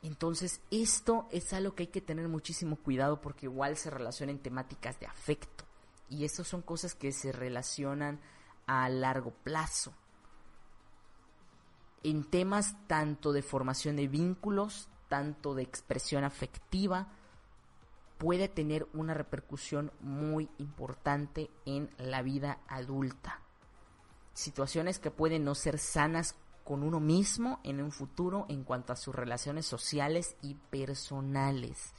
Entonces esto es algo que hay que tener muchísimo cuidado porque igual se relaciona en temáticas de afecto y estas son cosas que se relacionan a largo plazo. En temas tanto de formación de vínculos, tanto de expresión afectiva, puede tener una repercusión muy importante en la vida adulta. Situaciones que pueden no ser sanas con uno mismo en un futuro en cuanto a sus relaciones sociales y personales.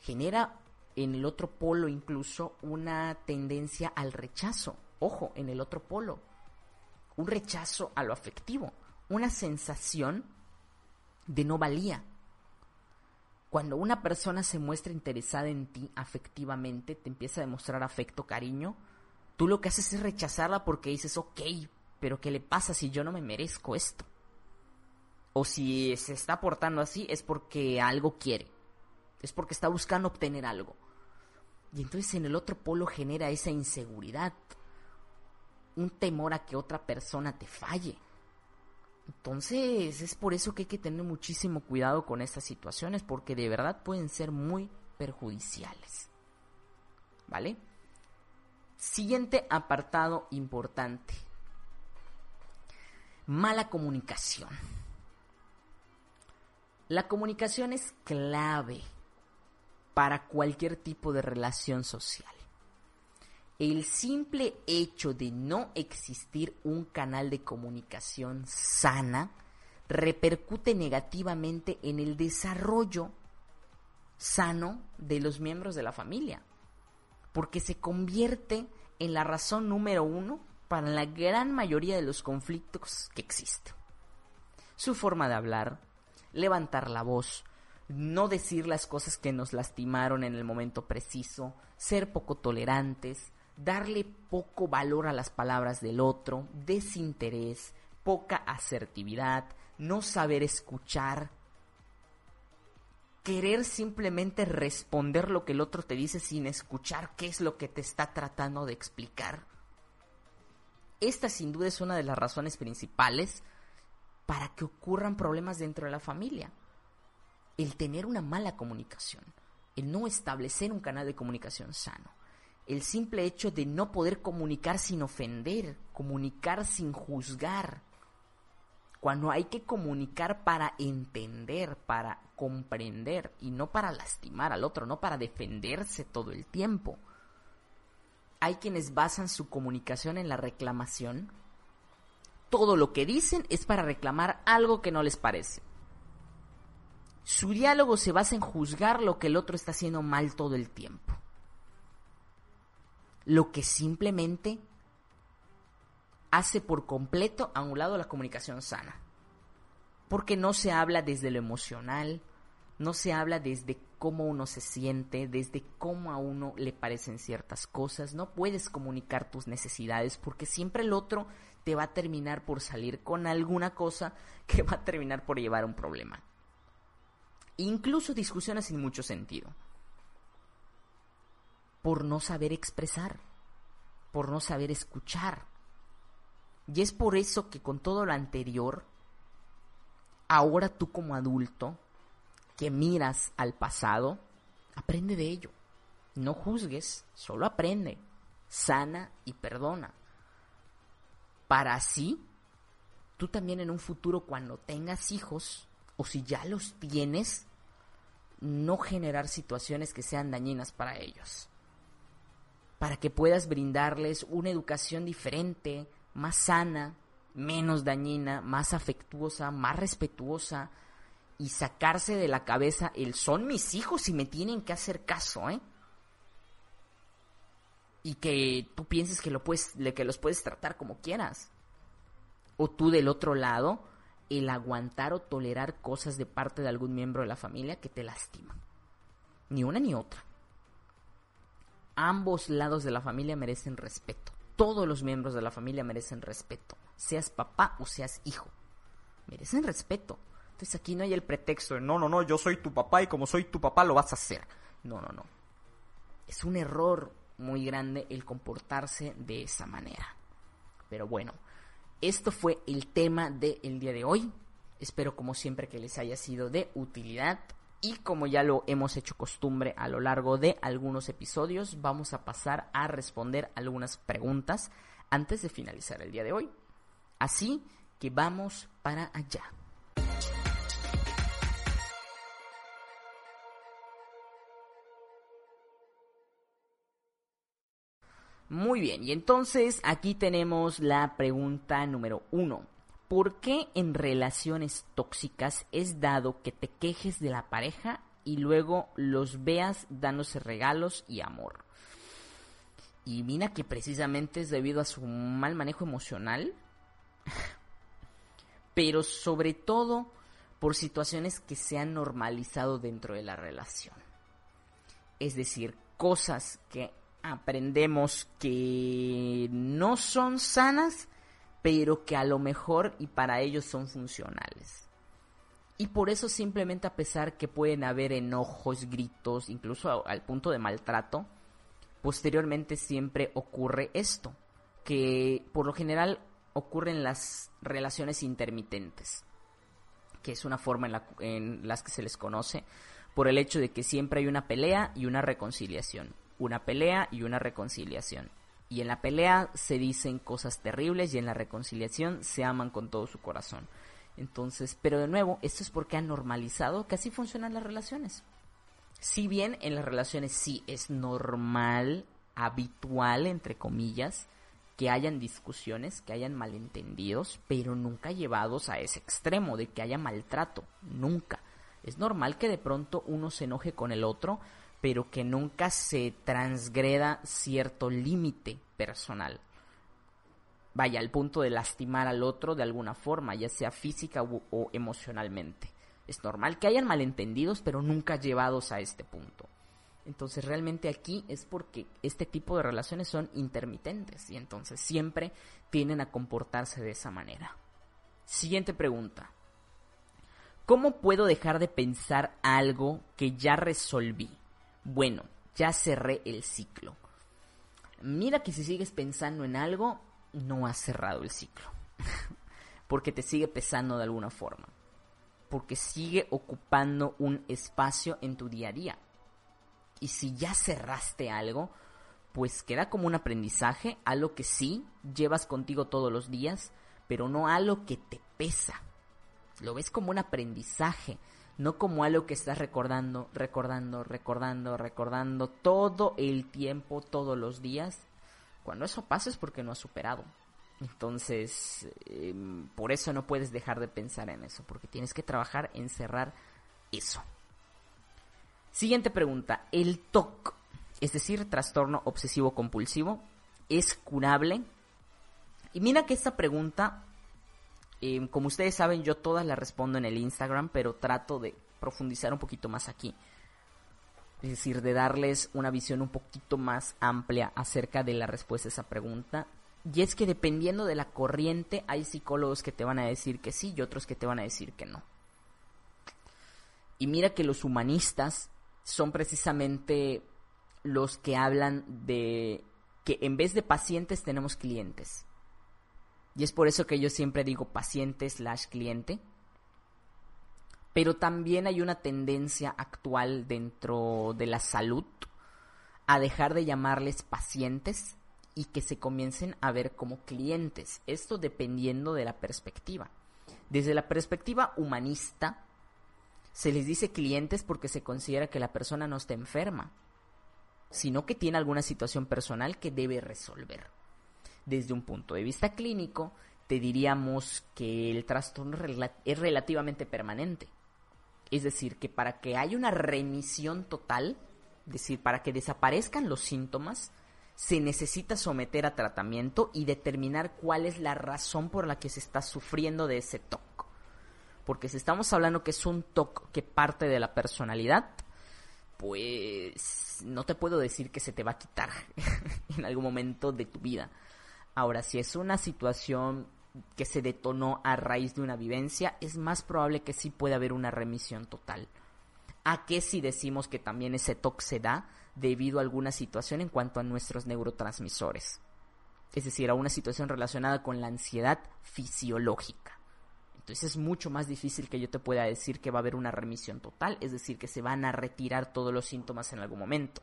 Genera en el otro polo incluso una tendencia al rechazo, ojo, en el otro polo. Un rechazo a lo afectivo, una sensación de no valía. Cuando una persona se muestra interesada en ti afectivamente, te empieza a demostrar afecto, cariño, tú lo que haces es rechazarla porque dices, ok, pero ¿qué le pasa si yo no me merezco esto? O si se está portando así es porque algo quiere, es porque está buscando obtener algo. Y entonces en el otro polo genera esa inseguridad, un temor a que otra persona te falle. Entonces es por eso que hay que tener muchísimo cuidado con estas situaciones porque de verdad pueden ser muy perjudiciales. ¿Vale? Siguiente apartado importante. Mala comunicación. La comunicación es clave para cualquier tipo de relación social el simple hecho de no existir un canal de comunicación sana repercute negativamente en el desarrollo sano de los miembros de la familia, porque se convierte en la razón número uno para la gran mayoría de los conflictos que existen. Su forma de hablar, levantar la voz, no decir las cosas que nos lastimaron en el momento preciso, ser poco tolerantes, darle poco valor a las palabras del otro, desinterés, poca asertividad, no saber escuchar, querer simplemente responder lo que el otro te dice sin escuchar qué es lo que te está tratando de explicar. Esta sin duda es una de las razones principales para que ocurran problemas dentro de la familia. El tener una mala comunicación, el no establecer un canal de comunicación sano el simple hecho de no poder comunicar sin ofender, comunicar sin juzgar. Cuando hay que comunicar para entender, para comprender y no para lastimar al otro, no para defenderse todo el tiempo. Hay quienes basan su comunicación en la reclamación. Todo lo que dicen es para reclamar algo que no les parece. Su diálogo se basa en juzgar lo que el otro está haciendo mal todo el tiempo lo que simplemente hace por completo a un lado la comunicación sana. Porque no se habla desde lo emocional, no se habla desde cómo uno se siente, desde cómo a uno le parecen ciertas cosas, no puedes comunicar tus necesidades porque siempre el otro te va a terminar por salir con alguna cosa que va a terminar por llevar un problema. Incluso discusiones sin mucho sentido por no saber expresar, por no saber escuchar. Y es por eso que con todo lo anterior, ahora tú como adulto, que miras al pasado, aprende de ello. No juzgues, solo aprende, sana y perdona. Para así, tú también en un futuro cuando tengas hijos, o si ya los tienes, no generar situaciones que sean dañinas para ellos para que puedas brindarles una educación diferente, más sana, menos dañina, más afectuosa, más respetuosa y sacarse de la cabeza el son mis hijos y me tienen que hacer caso, ¿eh? Y que tú pienses que, lo puedes, que los puedes tratar como quieras. O tú del otro lado, el aguantar o tolerar cosas de parte de algún miembro de la familia que te lastiman. Ni una ni otra ambos lados de la familia merecen respeto. Todos los miembros de la familia merecen respeto. Seas papá o seas hijo. Merecen respeto. Entonces aquí no hay el pretexto de no, no, no, yo soy tu papá y como soy tu papá lo vas a hacer. No, no, no. Es un error muy grande el comportarse de esa manera. Pero bueno, esto fue el tema del día de hoy. Espero como siempre que les haya sido de utilidad. Y como ya lo hemos hecho costumbre a lo largo de algunos episodios, vamos a pasar a responder algunas preguntas antes de finalizar el día de hoy. Así que vamos para allá. Muy bien, y entonces aquí tenemos la pregunta número uno. ¿Por qué en relaciones tóxicas es dado que te quejes de la pareja y luego los veas dándose regalos y amor? Y mira que precisamente es debido a su mal manejo emocional, pero sobre todo por situaciones que se han normalizado dentro de la relación. Es decir, cosas que aprendemos que no son sanas, pero que a lo mejor y para ellos son funcionales. Y por eso simplemente a pesar que pueden haber enojos, gritos, incluso al punto de maltrato, posteriormente siempre ocurre esto, que por lo general ocurre en las relaciones intermitentes, que es una forma en, la, en las que se les conoce, por el hecho de que siempre hay una pelea y una reconciliación, una pelea y una reconciliación. Y en la pelea se dicen cosas terribles y en la reconciliación se aman con todo su corazón. Entonces, pero de nuevo, esto es porque han normalizado que así funcionan las relaciones. Si bien en las relaciones sí es normal, habitual, entre comillas, que hayan discusiones, que hayan malentendidos, pero nunca llevados a ese extremo de que haya maltrato, nunca. Es normal que de pronto uno se enoje con el otro, pero que nunca se transgreda cierto límite personal. Vaya, al punto de lastimar al otro de alguna forma, ya sea física o emocionalmente. Es normal que hayan malentendidos, pero nunca llevados a este punto. Entonces realmente aquí es porque este tipo de relaciones son intermitentes y entonces siempre tienen a comportarse de esa manera. Siguiente pregunta. ¿Cómo puedo dejar de pensar algo que ya resolví? Bueno, ya cerré el ciclo. Mira que si sigues pensando en algo, no has cerrado el ciclo. porque te sigue pesando de alguna forma. Porque sigue ocupando un espacio en tu día a día. Y si ya cerraste algo, pues queda como un aprendizaje, algo que sí llevas contigo todos los días, pero no algo que te pesa. Lo ves como un aprendizaje, no como algo que estás recordando, recordando, recordando, recordando todo el tiempo, todos los días. Cuando eso pasa es porque no has superado. Entonces, em, por eso no puedes dejar de pensar en eso, porque tienes que trabajar en cerrar eso. Siguiente pregunta, ¿el TOC, es decir, trastorno obsesivo compulsivo, es curable? Y mira que esta pregunta Em, como ustedes saben, yo todas las respondo en el Instagram, pero trato de profundizar un poquito más aquí. Es decir, de darles una visión un poquito más amplia acerca de la respuesta a esa pregunta. Y es que dependiendo de la corriente, hay psicólogos que te van a decir que sí y otros que te van a decir que no. Y mira que los humanistas son precisamente los que hablan de que en vez de pacientes tenemos clientes. Y es por eso que yo siempre digo paciente slash cliente. Pero también hay una tendencia actual dentro de la salud a dejar de llamarles pacientes y que se comiencen a ver como clientes. Esto dependiendo de la perspectiva. Desde la perspectiva humanista, se les dice clientes porque se considera que la persona no está enferma, sino que tiene alguna situación personal que debe resolver desde un punto de vista clínico, te diríamos que el trastorno es relativamente permanente. Es decir, que para que haya una remisión total, es decir, para que desaparezcan los síntomas, se necesita someter a tratamiento y determinar cuál es la razón por la que se está sufriendo de ese TOC. Porque si estamos hablando que es un TOC que parte de la personalidad, pues no te puedo decir que se te va a quitar en algún momento de tu vida. Ahora, si es una situación que se detonó a raíz de una vivencia, es más probable que sí pueda haber una remisión total. ¿A qué si decimos que también ese TOC se da debido a alguna situación en cuanto a nuestros neurotransmisores? Es decir, a una situación relacionada con la ansiedad fisiológica. Entonces es mucho más difícil que yo te pueda decir que va a haber una remisión total, es decir, que se van a retirar todos los síntomas en algún momento,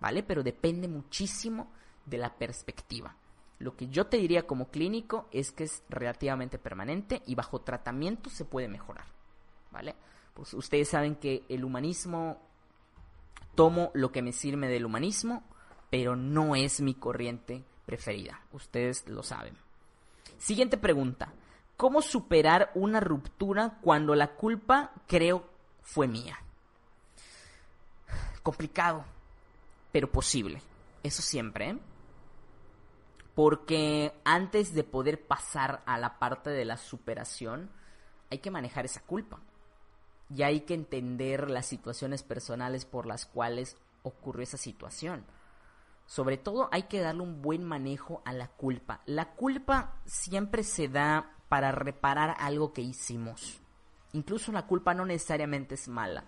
¿vale? Pero depende muchísimo de la perspectiva. Lo que yo te diría como clínico es que es relativamente permanente y bajo tratamiento se puede mejorar. ¿Vale? Pues ustedes saben que el humanismo tomo lo que me sirve del humanismo, pero no es mi corriente preferida. Ustedes lo saben. Siguiente pregunta. ¿Cómo superar una ruptura cuando la culpa creo fue mía? Complicado, pero posible. Eso siempre, ¿eh? Porque antes de poder pasar a la parte de la superación, hay que manejar esa culpa. Y hay que entender las situaciones personales por las cuales ocurrió esa situación. Sobre todo hay que darle un buen manejo a la culpa. La culpa siempre se da para reparar algo que hicimos. Incluso la culpa no necesariamente es mala,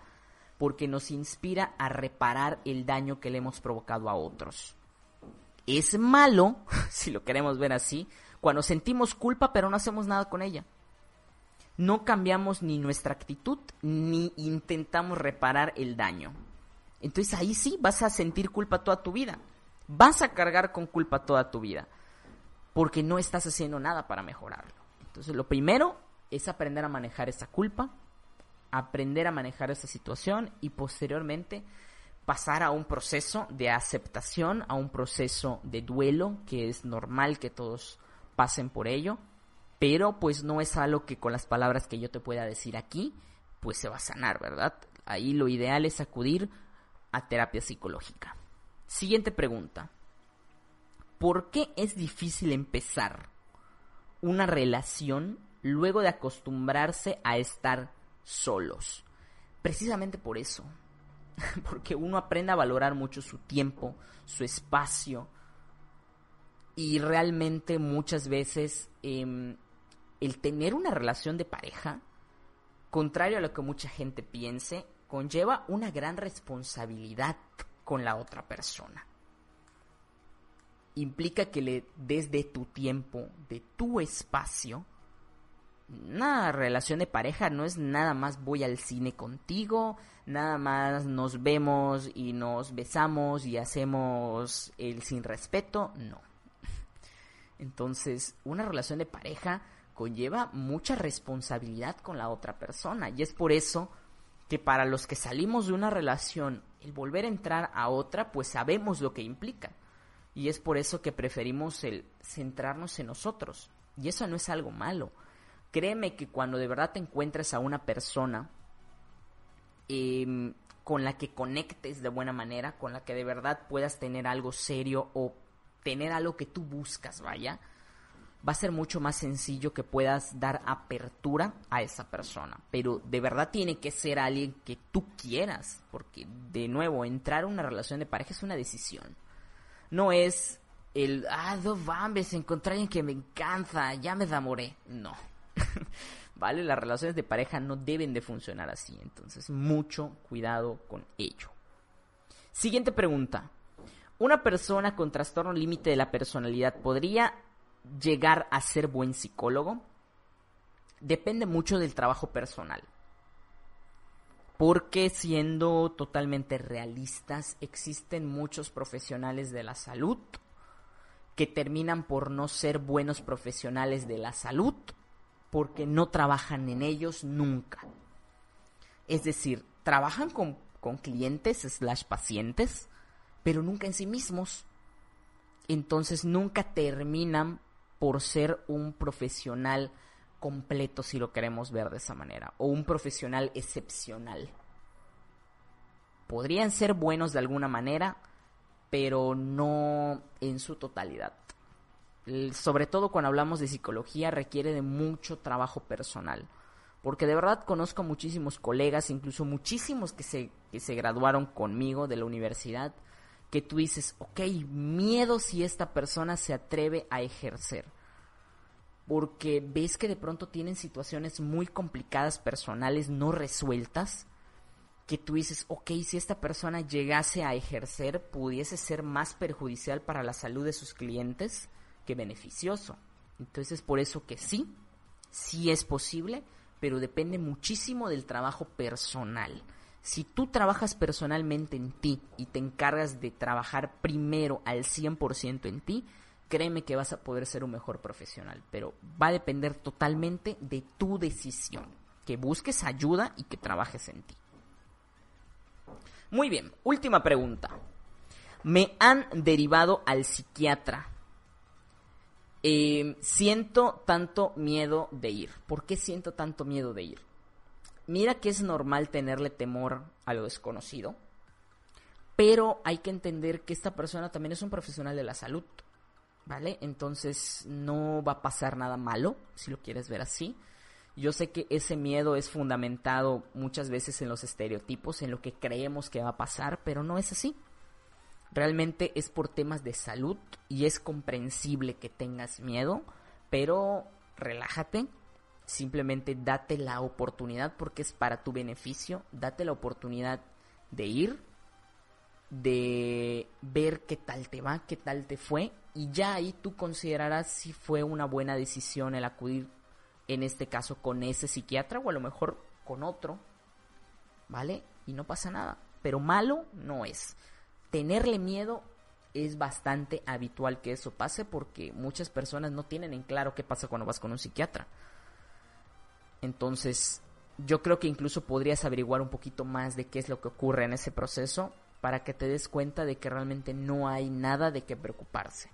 porque nos inspira a reparar el daño que le hemos provocado a otros. Es malo, si lo queremos ver así, cuando sentimos culpa pero no hacemos nada con ella. No cambiamos ni nuestra actitud ni intentamos reparar el daño. Entonces ahí sí vas a sentir culpa toda tu vida. Vas a cargar con culpa toda tu vida. Porque no estás haciendo nada para mejorarlo. Entonces lo primero es aprender a manejar esa culpa, aprender a manejar esa situación y posteriormente pasar a un proceso de aceptación, a un proceso de duelo, que es normal que todos pasen por ello, pero pues no es algo que con las palabras que yo te pueda decir aquí, pues se va a sanar, ¿verdad? Ahí lo ideal es acudir a terapia psicológica. Siguiente pregunta. ¿Por qué es difícil empezar una relación luego de acostumbrarse a estar solos. Precisamente por eso, porque uno aprende a valorar mucho su tiempo, su espacio, y realmente muchas veces em, el tener una relación de pareja, contrario a lo que mucha gente piense, conlleva una gran responsabilidad con la otra persona. Implica que le des de tu tiempo, de tu espacio, una relación de pareja no es nada más voy al cine contigo, nada más nos vemos y nos besamos y hacemos el sin respeto, no. Entonces, una relación de pareja conlleva mucha responsabilidad con la otra persona y es por eso que para los que salimos de una relación, el volver a entrar a otra, pues sabemos lo que implica. Y es por eso que preferimos el centrarnos en nosotros. Y eso no es algo malo créeme que cuando de verdad te encuentres a una persona em, con la que conectes de buena manera, con la que de verdad puedas tener algo serio o tener algo que tú buscas, vaya, va a ser mucho más sencillo que puedas dar apertura a esa persona. Pero de verdad tiene que ser alguien que tú quieras, porque de nuevo, entrar a una relación de pareja es una decisión. No es el, ah, dos bambes, encontré a alguien que me encanta, ya me enamoré. No, ¿Vale? Las relaciones de pareja no deben de funcionar así. Entonces, mucho cuidado con ello. Siguiente pregunta. ¿Una persona con trastorno límite de la personalidad podría llegar a ser buen psicólogo? Depende mucho del trabajo personal. Porque siendo totalmente realistas, existen muchos profesionales de la salud que terminan por no ser buenos profesionales de la salud porque no trabajan en ellos nunca. Es decir, trabajan con, clientes slash pacientes, pero nunca en sí mismos. Entonces nunca terminan por ser un profesional completo, si lo queremos ver de esa manera, o un profesional excepcional. Podrían ser buenos de alguna manera, pero no en su totalidad sobre todo cuando hablamos de psicología, requiere de mucho trabajo personal. Porque de verdad conozco muchísimos colegas, incluso muchísimos que se, que se graduaron conmigo de la universidad, que tú dices, ok, miedo si esta persona se atreve a ejercer. Porque ves que de pronto tienen situaciones muy complicadas personales no resueltas, que tú dices, ok, si esta persona llegase a ejercer, pudiese ser más perjudicial para la salud de sus clientes que beneficioso. Entonces, por eso que sí, sí es posible, pero depende muchísimo del trabajo personal. Si tú trabajas personalmente en ti y te encargas de trabajar primero al 100% en ti, créeme que vas a poder ser un mejor profesional, pero va a depender totalmente de tu decisión, que busques ayuda y que trabajes en ti. Muy bien, última pregunta. Me han derivado al psiquiatra eh, siento tanto miedo de ir. ¿Por qué siento tanto miedo de ir? Mira que es normal tenerle temor a lo desconocido, pero hay que entender que esta persona también es un profesional de la salud. ¿vale? Entonces no va a pasar nada malo, si lo quieres ver así. Yo sé que ese miedo es fundamentado muchas veces en los estereotipos, en lo que creemos que va a pasar, pero no es así. Realmente es por temas de salud y es comprensible que tengas miedo, pero relájate, simplemente date la oportunidad porque es para tu beneficio, date la oportunidad de ir, de ver qué tal te va, qué tal te fue y ya ahí tú considerarás si fue una buena decisión el acudir en este caso con ese psiquiatra o a lo mejor con otro, ¿vale? Y no pasa nada, pero malo no es. Tenerle miedo es bastante habitual que eso pase porque muchas personas no tienen en claro qué pasa cuando vas con un psiquiatra. Entonces, yo creo que incluso podrías averiguar un poquito más de qué es lo que ocurre en ese proceso para que te des cuenta de que realmente no hay nada de qué preocuparse.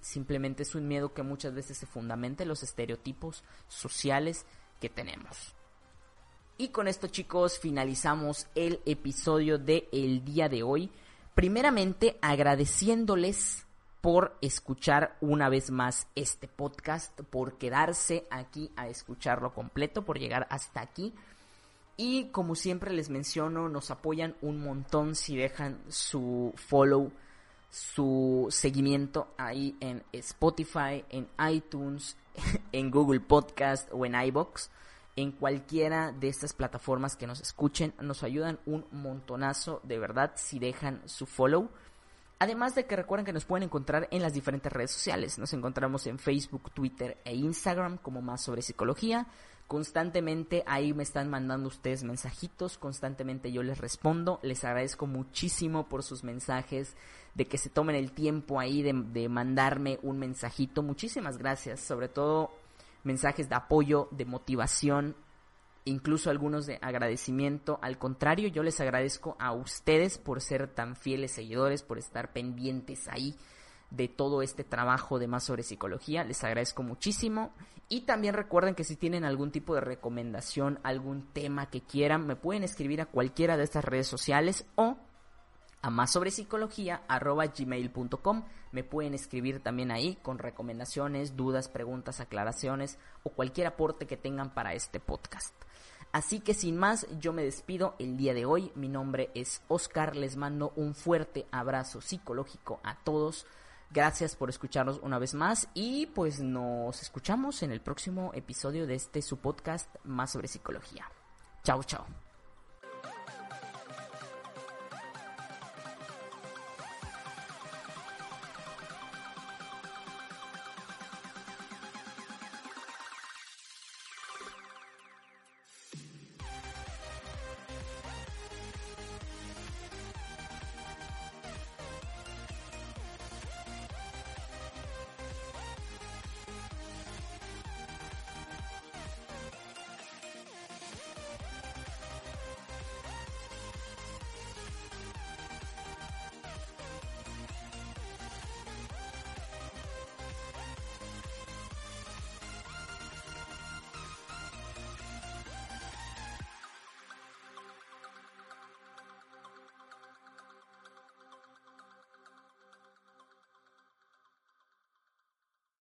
Simplemente es un miedo que muchas veces se fundamenta en los estereotipos sociales que tenemos. Y con esto chicos finalizamos el episodio de el día de hoy. Primeramente agradeciéndoles por escuchar una vez más este podcast, por quedarse aquí a escucharlo completo, por llegar hasta aquí. Y como siempre les menciono, nos apoyan un montón si dejan su follow su seguimiento ahí en Spotify, en iTunes, en Google Podcast o en iBox. En cualquiera de estas plataformas que nos escuchen, nos ayudan un montonazo, de verdad, si dejan su follow. Además de que recuerden que nos pueden encontrar en las diferentes redes sociales. Nos encontramos en Facebook, Twitter e Instagram como más sobre psicología. Constantemente ahí me están mandando ustedes mensajitos, constantemente yo les respondo. Les agradezco muchísimo por sus mensajes, de que se tomen el tiempo ahí de, de mandarme un mensajito. Muchísimas gracias, sobre todo mensajes de apoyo, de motivación, incluso algunos de agradecimiento. Al contrario, yo les agradezco a ustedes por ser tan fieles seguidores, por estar pendientes ahí de todo este trabajo de más sobre psicología. Les agradezco muchísimo. Y también recuerden que si tienen algún tipo de recomendación, algún tema que quieran, me pueden escribir a cualquiera de estas redes sociales o a más sobre psicología gmail.com. Me pueden escribir también ahí con recomendaciones, dudas, preguntas, aclaraciones o cualquier aporte que tengan para este podcast. Así que sin más, yo me despido el día de hoy. Mi nombre es Oscar. Les mando un fuerte abrazo psicológico a todos. Gracias por escucharnos una vez más y pues nos escuchamos en el próximo episodio de este su podcast más sobre psicología. Chao, chao.